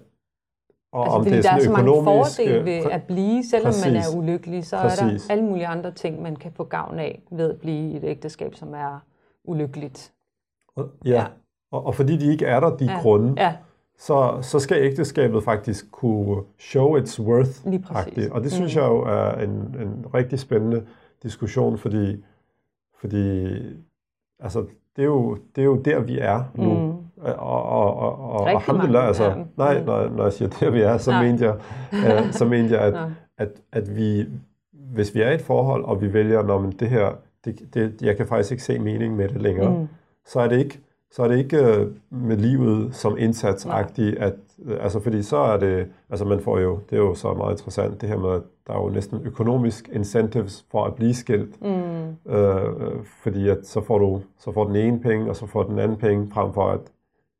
og Altså, om det er der er så mange fordele øh, ved at blive, selvom man præcis. er ulykkelig, så er Præcis. der alle mulige andre ting, man kan få gavn af ved at blive i et ægteskab, som er ulykkeligt. ja, Ja. Og, og fordi de ikke er der, de Ja. grunde, Ja, så, så skal ægteskabet faktisk kunne show its worth. lige præcis. Og det synes Mm. jeg jo er en, en rigtig spændende diskussion, fordi, fordi altså, det, er jo, det er jo der, vi er nu. Mm. Og, og, og, og Rigtig alhamdulillah, mange, altså, ja. nej, Mm. når, når jeg siger der, vi er, så Nej. mente jeg, øh, så mente jeg at, at, at vi, hvis vi er i et forhold, og vi vælger, når det her, det, det, jeg kan faktisk ikke se mening med det længere, Mm. så er det ikke så er det ikke øh, med livet som indsatsagtigt, at, øh, altså fordi så er det, altså man får jo, det er jo så meget interessant, det her med, at der er jo næsten økonomisk incentives for at blive skilt, mm. øh, fordi at så får du, så får den ene penge, og så får den anden penge, frem for at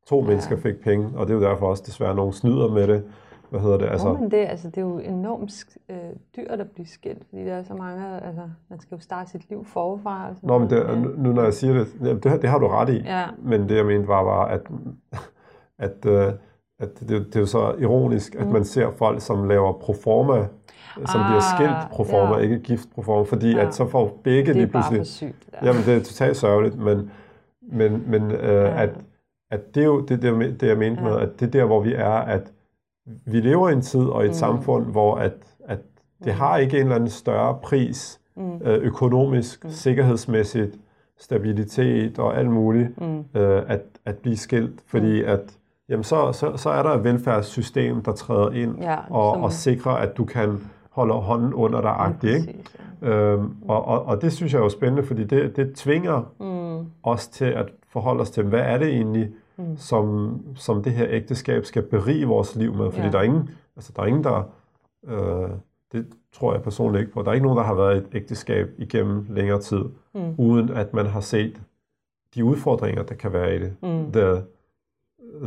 to ja. mennesker fik penge, og det er jo derfor også desværre nogen snyder med det, hvad hedder det? Altså, men det, altså, det er jo enormt øh, dyrt at blive skilt, fordi der er så mange, altså, man skal jo starte sit liv forfra. Altså, Nå, men det, ja. nu når jeg siger det, det, det har du ret i, ja. men det jeg mente var bare, at, at, øh, at det, det er jo så ironisk, at mm. man ser folk, som laver proforma, som ah, bliver skilt proforma, ja. ikke gift proforma, fordi ja. at så får begge lige pludselig... Det er bare for sygt. Ja. Jamen, det er totalt sørgeligt, men, men, men øh, ja. at, at det er jo det, det, det jeg mente ja. med, at det er der, hvor vi er, at vi lever i en tid og i et mm. samfund, hvor at, at det mm. har ikke en eller anden større pris, mm. øh, økonomisk, mm. sikkerhedsmæssigt, stabilitet og alt muligt, mm. øh, at, at blive skilt, fordi mm. at jamen så, så, så er der et velfærdssystem, der træder ind ja, og, og sikrer, at du kan holde hånden under dig, agtigt, ikke? Ja. Øhm, og, og, og det synes jeg er jo spændende, fordi det, det tvinger mm. os til at forholde os til, hvad er det egentlig, mm. som, som det her ægteskab skal berige vores liv med. Fordi ja. der er ingen, altså der er ingen, der, øh, det tror jeg personligt ikke på, der er ikke nogen, der har været i et ægteskab igennem længere tid, mm. uden at man har set de udfordringer, der kan være i det. Mm. The,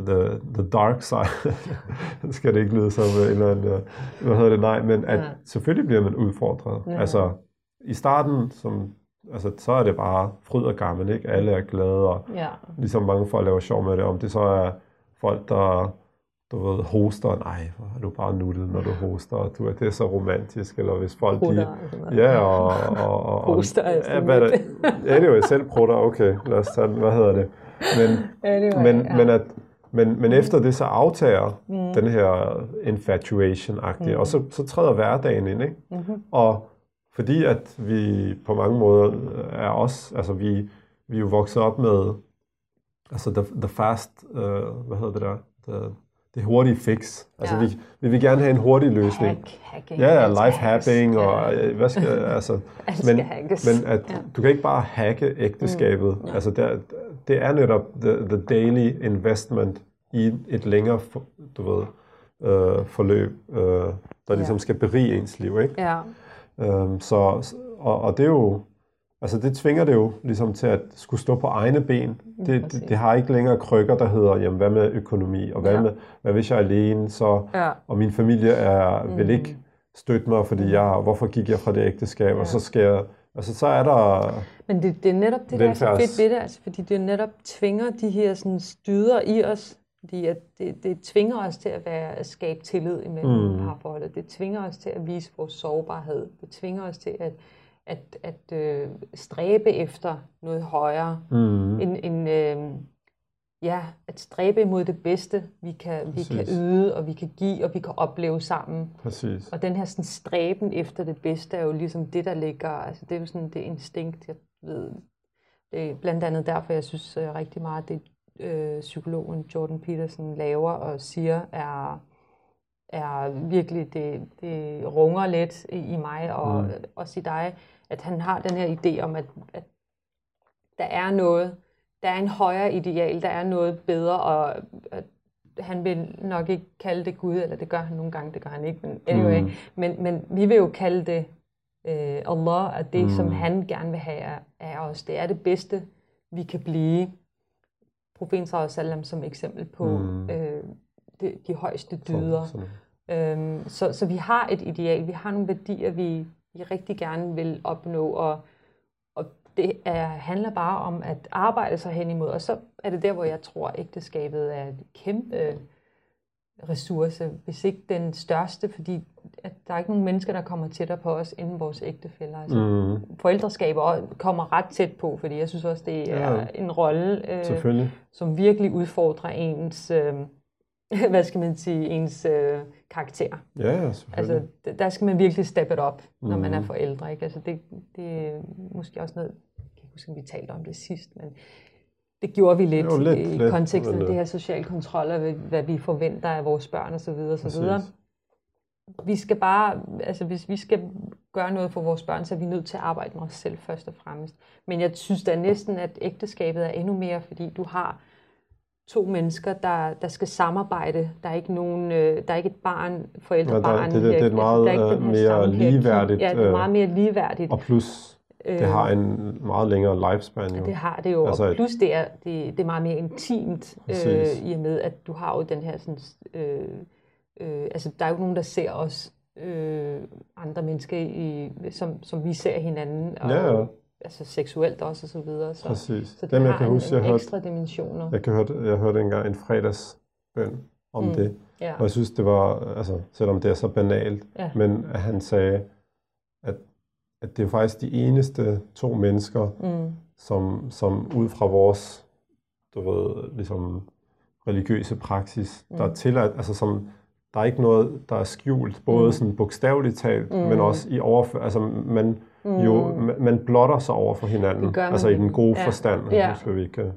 the, the dark side. skal det ikke lyde som en eller anden, øh, hvad hedder det, nej, men at ja. selvfølgelig bliver man udfordret. Ja. Altså, i starten, som altså, så er det bare fryd og gammel, ikke? Alle er glade, og ja. ligesom mange folk laver sjov med det. Om det så er folk, der du ved, hoster, nej, hvor er du bare nuttet, når du hoster, du, er, det er så romantisk, eller hvis folk, de, ja, og, og, og, og hoster er ja, hvad det, anyway, selv prutter, okay, lad os tage den, hvad hedder det, men, anyway, men, ja. men, at, men, men efter det så aftager mm. den her infatuation-agtige, mm. og så, så træder hverdagen ind, ikke? Mm-hmm. Og fordi at vi på mange måder er os, altså vi, vi er jo vokset op med altså the, the fast, uh, hvad hedder det der, the, det hurtige fix. Altså ja. vi, vi vil gerne have en hurtig løsning. Hack, hacking. Ja, ja, life hacking og ja. hvad skal, altså, men, men at ja. du kan ikke bare hacke ægteskabet. Mm. Altså der, det er netop the, the daily investment i et længere, du ved, øh, forløb, øh, der ligesom ja. skal berige ens liv, ikke? Ja. Øhm, så, og, og det er jo, altså det tvinger det jo ligesom til at skulle stå på egne ben. Det, det, det har ikke længere krykker, der hedder, jamen hvad med økonomi, og hvad, ja. med, hvad hvis jeg er alene, så, ja. og min familie er, mm. vil ikke støtte mig, fordi jeg, hvorfor gik jeg fra det ægteskab, ja. og så skal jeg, altså så er der Men det, det er netop det, der er så fedt ved det, altså, fordi det netop tvinger de her sådan, styder i os, fordi at det, det tvinger os til at, være, at skabe tillid imellem mm. parforholdet. Det tvinger os til at vise vores sårbarhed. Det tvinger os til at, at, at øh, stræbe efter noget højere. Mm. En, en, øh, ja, at stræbe imod det bedste, vi kan, vi kan yde, og vi kan give, og vi kan opleve sammen. Præcis. Og den her sådan, stræben efter det bedste er jo ligesom det, der ligger, altså det er jo sådan det instinkt, jeg ved. Det er blandt andet derfor, jeg synes uh, rigtig meget, det øh, psykologen Jordan Peterson laver og siger, er, er virkelig, det, det runger lidt i, mig og mm. også i dig, at han har den her idé om, at, at der er noget, der er en højere ideal, der er noget bedre, og at han vil nok ikke kalde det Gud, eller det gør han nogle gange, det gør han ikke, men anyway, mm. men, men vi vil jo kalde det øh, Allah, at det, mm. som han gerne vil have af os, det er det bedste, vi kan blive profeten sallam som eksempel på mm. øh, de, de højeste dyder. Så, øhm, så, så vi har et ideal, vi har nogle værdier, vi, vi rigtig gerne vil opnå, og, og det er, handler bare om at arbejde sig hen imod, og så er det der, hvor jeg tror, ægteskabet er et kæmpe ressource, hvis ikke den største, fordi at der er ikke nogen mennesker, der kommer tættere på os, end vores ægtefælder. Altså, mm. Forældreskaber kommer ret tæt på, fordi jeg synes også, det er ja, en rolle, øh, som virkelig udfordrer ens, øh, hvad skal man sige, ens øh, karakter. Ja, ja, altså, der skal man virkelig steppe it up, når mm. man er forældre. Ikke? Altså, det, det er måske også noget, jeg kan ikke huske, om vi talte om det sidst, men det gjorde vi lidt, jo, lidt i lidt, konteksten af det her social kontrol, og hvad vi forventer af vores børn osv. osv. vi skal bare, altså hvis vi skal gøre noget for vores børn, så er vi nødt til at arbejde med os selv først og fremmest. Men jeg synes da næsten, at ægteskabet er endnu mere, fordi du har to mennesker, der, der skal samarbejde. Der er ikke nogen, øh, der er ikke et barn, forældre-barn. Ja, det, det, det er et meget altså, øh, mere ligeværdigt. Ja, det er meget mere ligeværdigt. Og plus, det har en meget længere lifespan jo. Det har det jo, altså og plus det er, det, det er meget mere intimt, øh, i og med, at du har jo den her sådan, øh, øh, altså der er jo nogen, der ser os øh, andre mennesker, i, som, som vi ser hinanden, og, ja, ja. altså seksuelt også og så videre. Så, Præcis. så det Dem, har jeg kan en, huske, en jeg ekstra hørte, dimensioner. Jeg, kan hørte, jeg hørte engang en fredagsbøn om mm. det, ja. og jeg synes, det var, altså, selvom det er så banalt, Ja. men at han sagde, at det er faktisk de eneste to mennesker, Mm. som, som ud fra vores, du ved, ligesom religiøse praksis, mm. der er tilladt, altså som, der er ikke noget, der er skjult, både Mm. sådan bogstaveligt talt, Mm. men også i overfør, altså man, Mm. jo, man, man blotter sig over for hinanden, altså i den gode ja. forstand, Ja. skal vi ikke...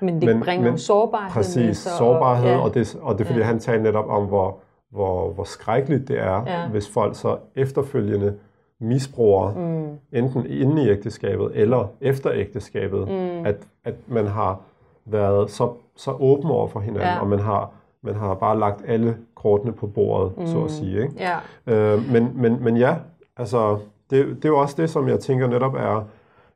Men det Men- bringer men- jo sårbarhed Præcis, sig. sårbarhed, ja. og det, og det er fordi, Ja. han talte netop om, hvor, hvor, hvor skrækkeligt det er, Ja. hvis folk så efterfølgende misbruger, Mm. enten inde i ægteskabet eller efter ægteskabet, Mm. at, at man har været så, så åben over for hinanden, Ja. og man har, man har bare lagt alle kortene på bordet, mm. så at sige. Ikke? Ja. Øh, men, men, men ja, altså, det, det er jo også det, som jeg tænker netop er...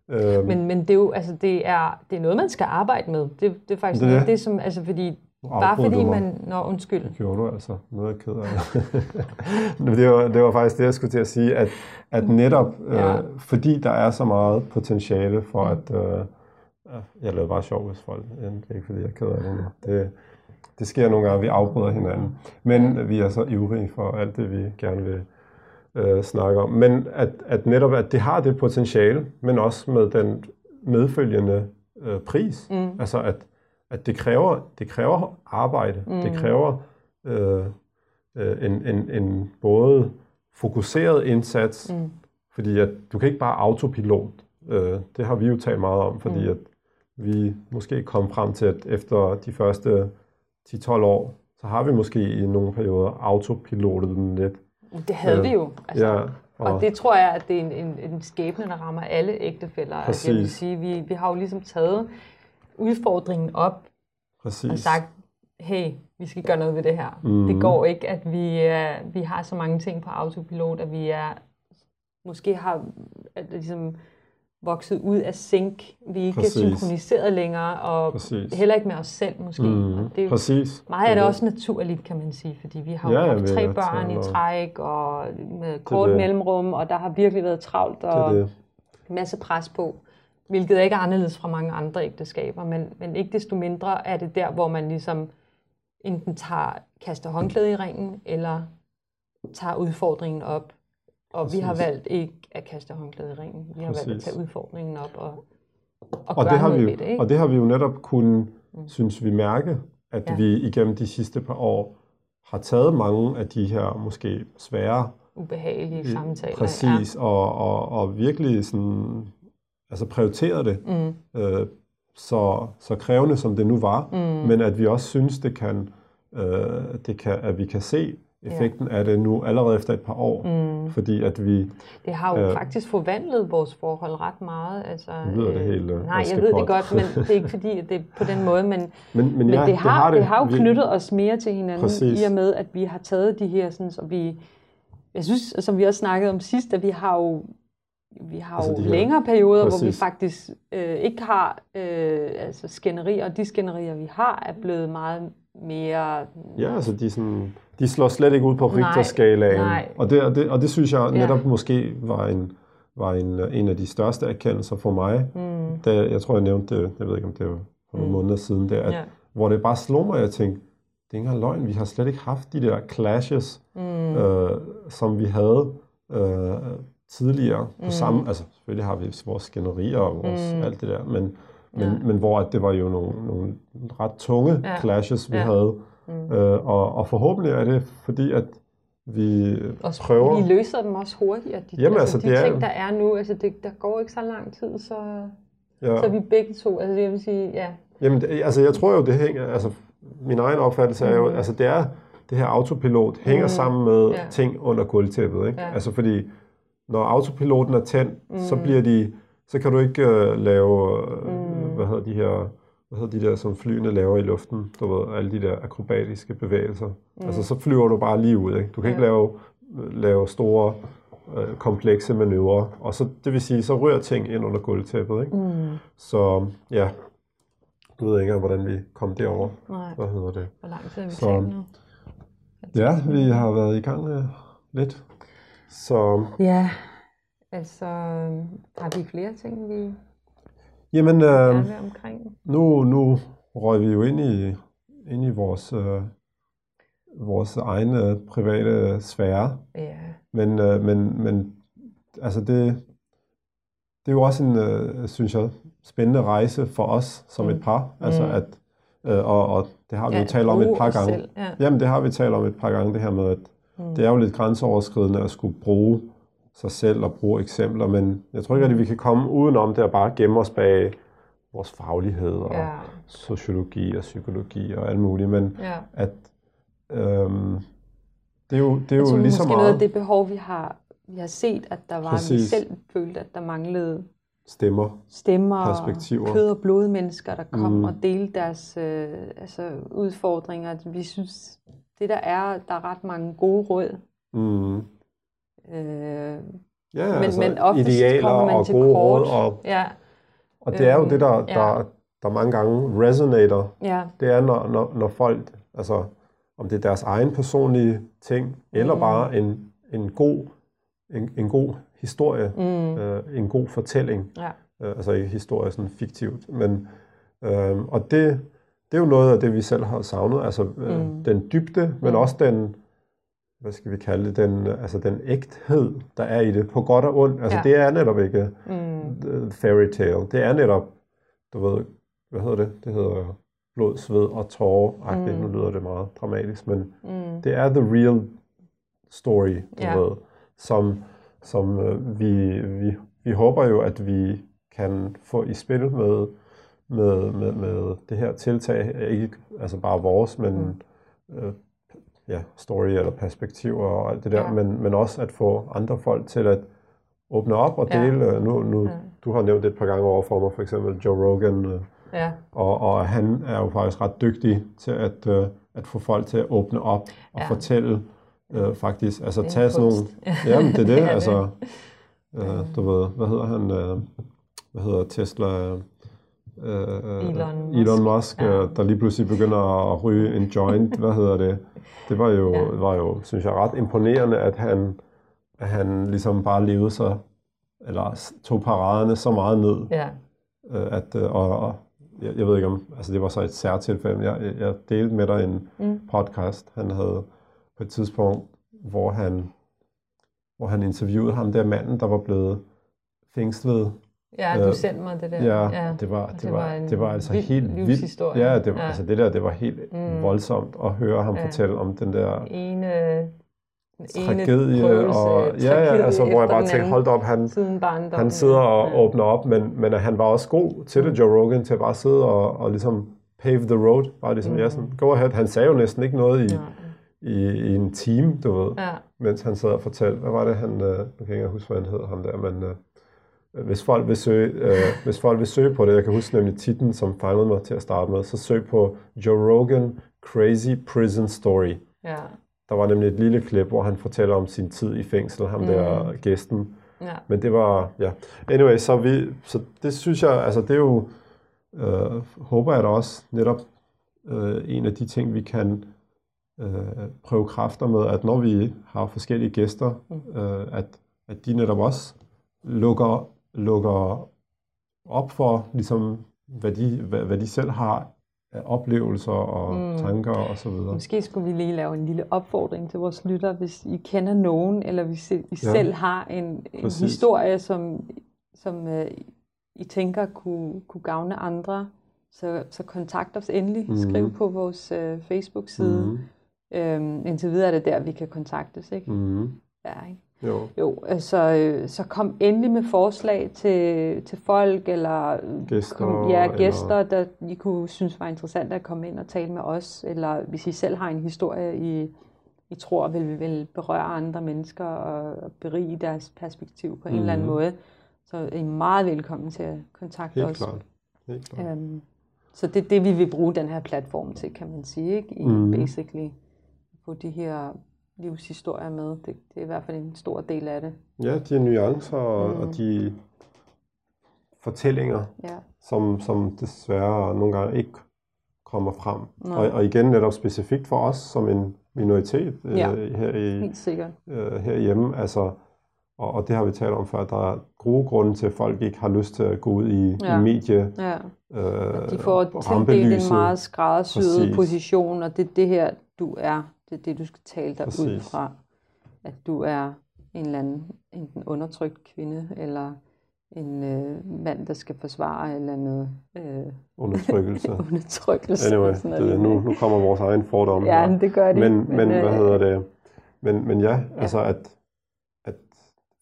Øh, Men, men det er jo altså, det er, det er noget, man skal arbejde med. Det, det er faktisk Det det, noget, det. det som, altså fordi, bare fordi man, nå undskyld, Det gjorde du altså. Noget ked af. Det, var, det var faktisk det, jeg skulle til at sige, at, at netop Ja. øh, fordi der er så meget potentiale for at... Øh, jeg lavede bare sjov, hvis folk... Det er ikke, fordi jeg er ked af det. Det, det sker nogle gange, at vi afbryder hinanden. Men vi er så ivrige for alt det, vi gerne vil øh, snakke om. Men at, at netop, at det har det potentiale, men også med den medfølgende øh, pris. Mm. Altså at, at det, kræver, det kræver arbejde. Mm. Det kræver øh, øh, en, en, en både fokuseret indsats, Mm. fordi at du kan ikke bare autopilot. Øh, det har vi jo talt meget om, fordi Mm. at vi måske kom frem til, at efter de første 10-12 år, så har vi måske i nogle perioder autopilotet den lidt. det havde Øh, vi jo. Altså, Ja, Og det tror jeg, at det er en, en, en skæbne, der rammer alle ægtefælder. Altså, jeg vil Præcis. sige, vi, vi har jo ligesom taget udfordringen op præcis. og sagt, hey, vi skal gøre noget ved det her. Mhm. Det går ikke, at vi, er, vi har så mange ting på autopilot, at vi er måske har at det ligesom vokset ud af sync. Vi er ikke Præcis. synkroniseret længere, og Præcis. heller ikke med os selv måske. Mm, Og det, præcis. meget af det også naturligt, kan man sige, fordi vi har jo Ja, haft tre børn i træk, og med kort det. mellemrum, og der har virkelig været travlt, Det og er det. masse pres på, hvilket er ikke anderledes fra mange andre ægteskaber, men, men ikke desto mindre er det der, hvor man ligesom enten tager, kaster håndklæde i ringen, eller tager udfordringen op. Og Præcis. vi har Præcis. valgt ikke at kaste håndklæde i ringen. Vi har valgt at Præcis. tage udfordringen op og, og, Og det, har vi, ved det. jo, Ikke? og det har vi jo netop kunnet, synes vi, mærke, at Ja. vi igennem de sidste par år har taget mange af de her måske svære Ubehagelige samtaler. Præcis, og, og, og virkelig sådan, altså prioriteret det, Ja. Mm, øh, så, så krævende som det nu var, mm, men at vi også synes, det kan, øh, det kan, at vi kan se effekten af det nu allerede efter et par år, mm. fordi at vi, Det har jo Øh. faktisk forvandlet vores forhold ret meget. Altså, lyder det helt, øh, Nej, jeg ved det godt, men det er ikke fordi, at det er på den måde, men, men, men, men ja, det, har, det, har det har jo vi- knyttet os mere til hinanden, Præcis. i og med, at vi har taget de her, sådan, så vi, jeg synes, som vi også snakkede om sidst, at vi har jo, vi har Altså jo her- længere perioder, hvor vi Præcis. faktisk øh, ikke har øh, altså skænderier, og de skænderier, vi har, er blevet meget mere... Ja, altså de, sådan, de slår slet ikke ud på Richterskalaen. nej. Og det, og, det, og det synes jeg Ja. netop måske var en, var en, en af de største erkendelser for mig. Mm, Da, jeg tror, jeg nævnte det, jeg ved ikke om det var for nogle Mm. måneder siden, det, at, ja. hvor det bare slog mig, at jeg tænkte, det er ikke engang løgn, vi har slet ikke haft de der clashes, Mm, øh, som vi havde øh, tidligere. På Mm. samme, altså selvfølgelig har vi vores skænderier og vores, Mm. alt det der, men, men, Ja. men hvor at det var jo nogle, nogle ret tunge Ja. clashes, vi Ja. havde. mm. Øh, og, og forhåbentlig er det, fordi at vi Og prøver... vi løser dem også hurtigere. De, Jamen, altså, altså, de det er- ting, der er nu, altså det, der går ikke så lang tid, så, Ja. så er vi begge to, altså jeg vil sige, ja. Jamen, det, altså jeg tror jo, det hænger, altså min egen opfattelse er jo, Mhm. altså det er, det her autopilot hænger Mm. sammen med Ja. ting under gulvtæppet. Ikke? Ja. Altså fordi, når autopiloten er tændt, mm. så bliver de, så kan du ikke øh, lave, øh, Mm. hvad hedder de her, hvad hedder de der, som flyene laver i luften, du ved, alle de der akrobatiske bevægelser. Mm. Altså så flyver du bare lige ud, ikke? Du kan ikke Ja. lave, lave store, øh, komplekse manøvrer. Og så, det vil sige, så rører ting ind under gulvtæppet, ikke? Mm. Så ja, jeg ved ikke hvordan vi kom derover. Nej, Hvad hedder det? hvor lang tid har vi Så- nu? Ja, vi har været i gang øh, lidt. Så Ja, altså har vi flere ting, vi jamen, øh, omkring? nu, nu røg vi jo ind i, ind i vores, øh, vores egne private sfære. Ja, Men, øh, men, men altså det, det er jo også en, øh, synes jeg, spændende rejse for os som Mm. et par. Altså Mm. at, øh, og, og det har vi jo ja talt om et par gange. Selv. Ja. Jamen, det har vi talt om et par gange, det her med, at Mm. det er jo lidt grænseoverskridende at skulle bruge sig selv og bruge eksempler, men jeg tror ikke, at vi kan komme udenom det og bare gemme os bag vores faglighed og Ja, sociologi og psykologi og alt muligt, men ja. at øhm, det er jo, det er jo lige så måske noget af meget det behov, vi har, vi har set, at der var, vi Præcis. selv følte, at der manglede stemmer. stemmer, Perspektiver. kød og blod mennesker, der kom mm. og delte deres øh, altså, udfordringer. Vi synes, det der er, der er ret mange gode råd. Mm. Øh, Ja, Men- altså men oftest idealer kommer man og til gode kort. råd, og, Ja, og det er jo Øhm, det, der, ja. der, der mange gange resonater ja, det er, når, når, når folk, altså om det er deres egen personlige ting, eller Mm. bare en, en, god, en, en god historie, mm. øh, en god fortælling. ja. Øh, altså ikke historie sådan fiktivt, men øh, og det, det er jo noget af det, vi selv har savnet, altså øh, Mm. den dybde, men Mm. også den, hvad skal vi kalde det, den, altså den ægthed, der er i det, på godt og ondt. Altså Ja. det er netop ikke Mm. øh, fairy tale. Det er netop, du ved, hvad hedder det? Det hedder blod, sved og tårer. Mm. Nu lyder det meget dramatisk, men Mm. det er the real story, du Ja. ved, som, som øh, vi, vi, vi håber jo, at vi kan få i spil med, med, med, med det her tiltag. Ikke altså bare vores, men mm. øh, ja, story eller perspektiver og alt det der, Ja. men, men også at få andre folk til at åbne op og Ja. dele. øh, Nu, nu, Ja. Du har nævnt det et par gange over for mig, for eksempel Joe Rogan, øh, Ja, og, og han er jo faktisk ret dygtig til at, øh, at få folk til at åbne op og Ja. fortælle øh, faktisk, altså Det tage sådan nogle, jamen det er det, Det er det. altså, øh, du ved, hvad hedder han, øh, hvad hedder Tesla, øh, øh, Elon Musk. Elon Musk Ja. øh, der lige pludselig begynder at ryge en joint, hvad hedder det, det var jo, Ja. var jo, synes jeg, ret imponerende, at han, at han ligesom bare levede sig, eller tog paraderne så meget ned, ja. øh, at, og, og jeg, jeg ved ikke om, altså det var så et særtilfælde, jeg, jeg delte med dig en Mm. podcast, han havde på et tidspunkt, hvor han, hvor han interviewede ham der manden, der var blevet fængslet. Ja, du Øh, sendte mig det der. Ja, det var, Og det var, en det var altså vild helt vildt. Ja, det var, altså det der, det var helt Mm. voldsomt at høre ham Ja. fortælle om den der ene, tragedie. prøvelse, Og, ja, ja, altså hvor jeg bare tænkte, hold op, han, han sidder og ja. åbner op, men, men han var også god til det, Joe Rogan, til at bare sidde og, og ligesom pave the road. Bare ligesom, Mm. ja, sådan, go ahead. Han sagde jo næsten ikke noget i, Nej. i, i en time, du ved, Ja, mens han sad og fortalte. Hvad var det, han, øh, nu kan jeg ikke huske, hvad han hed, ham der, men øh, hvis, folk vil søge, øh, hvis folk vil søge på det, jeg kan huske nemlig titlen, som fangede mig til at starte med, så søg på Joe Rogan Crazy Prison Story. ja, Der var nemlig et lille klip, hvor han fortæller om sin tid i fængsel, ham Mm. der gæsten. ja. Men det var, ja. Anyway, så, vi, så det synes jeg, altså det er jo, øh, håber jeg da også netop øh, en af de ting, vi kan øh, prøve kræfter med, at når vi har forskellige gæster, øh, at, at de netop også lukker, lukker op for, ligesom, hvad, de, hvad, hvad de selv har af oplevelser og Mm. mm. tanker og så videre. Måske skulle vi lige lave en lille opfordring til vores lytter, hvis I kender nogen, eller hvis I Ja. selv har en, en historie, som, som uh, I tænker kunne, kunne gavne andre, så, så kontakt os endelig. Mhm. Skriv på vores uh, Facebook-side. Mm. Øhm, indtil videre er det der, vi kan kontaktes. Ikke? Mm. Ja, ikke? Jo. Jo, altså, øh, så kom endelig med forslag til, til folk, eller Gæster, kom, ja, eller- gæster, der I kunne synes var interessant at komme ind og tale med os, eller hvis I selv har en historie, I, I tror vil, vil berøre andre mennesker og, og berige deres perspektiv på en eller anden Mhm. måde, så er I meget velkommen til at kontakte Helt os. klart. Helt klart. Øhm, så det er det, vi vil bruge den her platform til, kan man sige, ikke? I Mhm. basically få de her livshistorier med. Det, det er i hvert fald en stor del af det. Ja, de nuancer og, Mm. og de fortællinger, Ja. som, som desværre nogle gange ikke kommer frem. Nej. Og, og igen netop specifikt for os som en minoritet øh, Ja. her, i, Helt sikkert. øh, herhjemme. Altså, og, og det har vi talt om før, der er gode grunde til, at folk ikke har lyst til at gå ud i, Ja. i medie. Ja. Øh, De får tildelt en meget skræddersyet position, og det er det her, du er. Det er det, du skal tale dig ud Præcis. fra. At du er en eller anden enten undertrykt kvinde, eller en øh, mand, der skal forsvare et eller andet øh, Undertrykkelse. undertrykkelse. Anyway, sådan det, nu, nu kommer vores egen fordom Ja, her. det gør de. Men, men hvad øh, hedder det? Men, men ja, altså at, at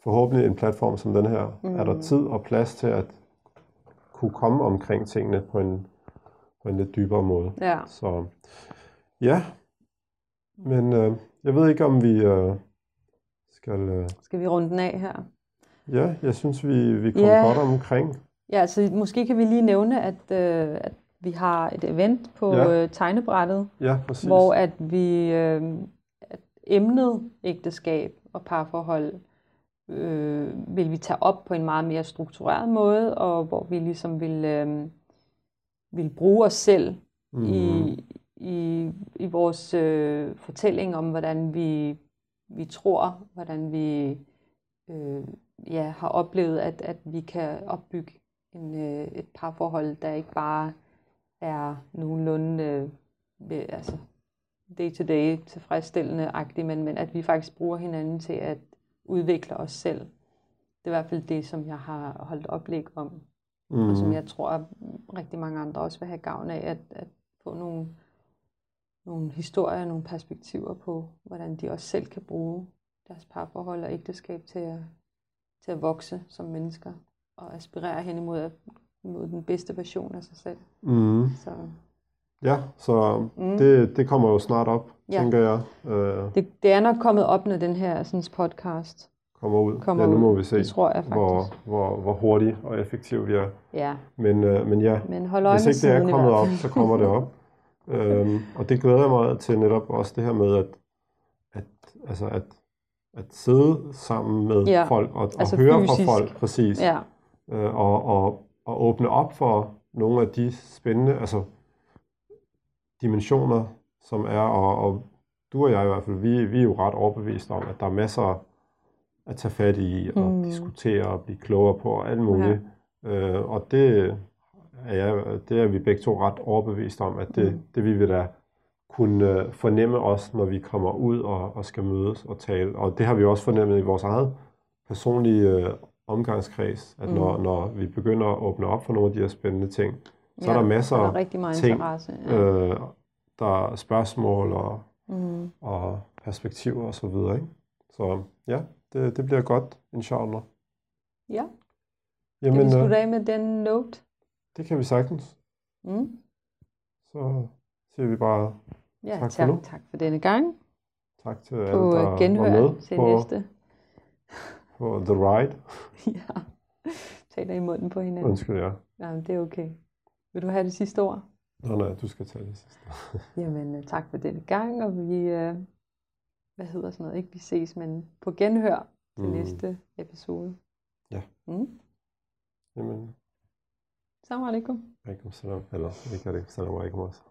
forhåbentlig en platform som den her, mm. er der Mm. tid og plads til at kunne komme omkring tingene på en, på en lidt dybere måde. Ja, Så ja, men øh, jeg ved ikke om vi øh, skal... Øh, skal vi runde den af her? ja, jeg synes vi, vi kom Ja. godt omkring. Ja, så måske kan vi lige nævne, at, øh, at vi har et event på Ja. øh, tegnebrættet, Ja, præcis. hvor at vi øh, at emnet ægteskab og parforhold øh, vil vi tage op på en meget mere struktureret måde, og hvor vi ligesom vil, øh, vil bruge os selv Mhm. i, i, i vores øh, fortælling om, hvordan vi, vi tror, hvordan vi øh, ja, har oplevet, at, at vi kan opbygge en, øh, et parforhold, der ikke bare er nogenlunde øh, ved- altså day-to-day tilfredsstillende-agtigt, men, men at vi faktisk bruger hinanden til at udvikle os selv. Det er i hvert fald det, som jeg har holdt oplæg om, mm. og som jeg tror, at rigtig mange andre også vil have gavn af, at, at få nogle, nogle historier, nogle perspektiver på, hvordan de også selv kan bruge deres parforhold og ægteskab til at, til at vokse som mennesker og aspirere hen imod, mod den bedste version af sig selv. Mm. Så Ja, så Mm. det, det kommer jo snart op, Ja. tænker jeg. Øh, det, det er nok kommet op, når den her sådan, podcast kommer ud. kommer ja, nu må vi se, Det tror jeg faktisk. hvor, hvor, hvor hurtigt og effektivt vi er. Ja, Men, øh, men ja, men hold øje hvis ikke det er kommet op, så kommer det op. øhm, og det glæder jeg mig til netop også det her med, at, at, altså at, at sidde sammen med Ja, folk og, og altså høre fysisk. fra folk, præcis. Ja, øh, og, og, og åbne op for nogle af de spændende altså, dimensioner, som er, og, og du og jeg i hvert fald, vi, vi er jo ret overbeviste om, at der er masser at tage fat i, og Mm. diskutere og blive klogere på, og alt muligt. Øh, og det er, jeg, det er vi begge to ret overbevist om, at det, Mm. det vil vi da kunne øh, fornemme os, når vi kommer ud og, og skal mødes og tale. Og det har vi også fornemmet i vores eget personlige øh, omgangskreds, at Mm. når, når vi begynder at åbne op for nogle af de her spændende ting, så ja, er der masser er meget ting, interesse. Ja. øh, der er spørgsmål og, Mm. og perspektiver og så videre. Ikke? Så ja, det, det bliver godt, inshallah. ja. Jamen, Kan vi øh, slutte af med den note? Det kan vi sagtens. Mm. Så siger vi bare Ja, Tak for tak, nu. tak for denne gang. tak til alle, På der øh, var genhør med til på, næste. på The Ride. ja. Taler i munden på hinanden. Undskyld. Ja, men det er okay. Vil du have det sidste ord? Nå nej, du skal tage det sidste. Jamen, øh, tak for denne gang, og vi, øh, hvad hedder sådan noget, ikke vi ses, men på genhør til Mm. næste episode. Ja. Mm. Jamen, Salam alaikum. alaikum salam. Eller, ikke alaikum salam, alaikum også.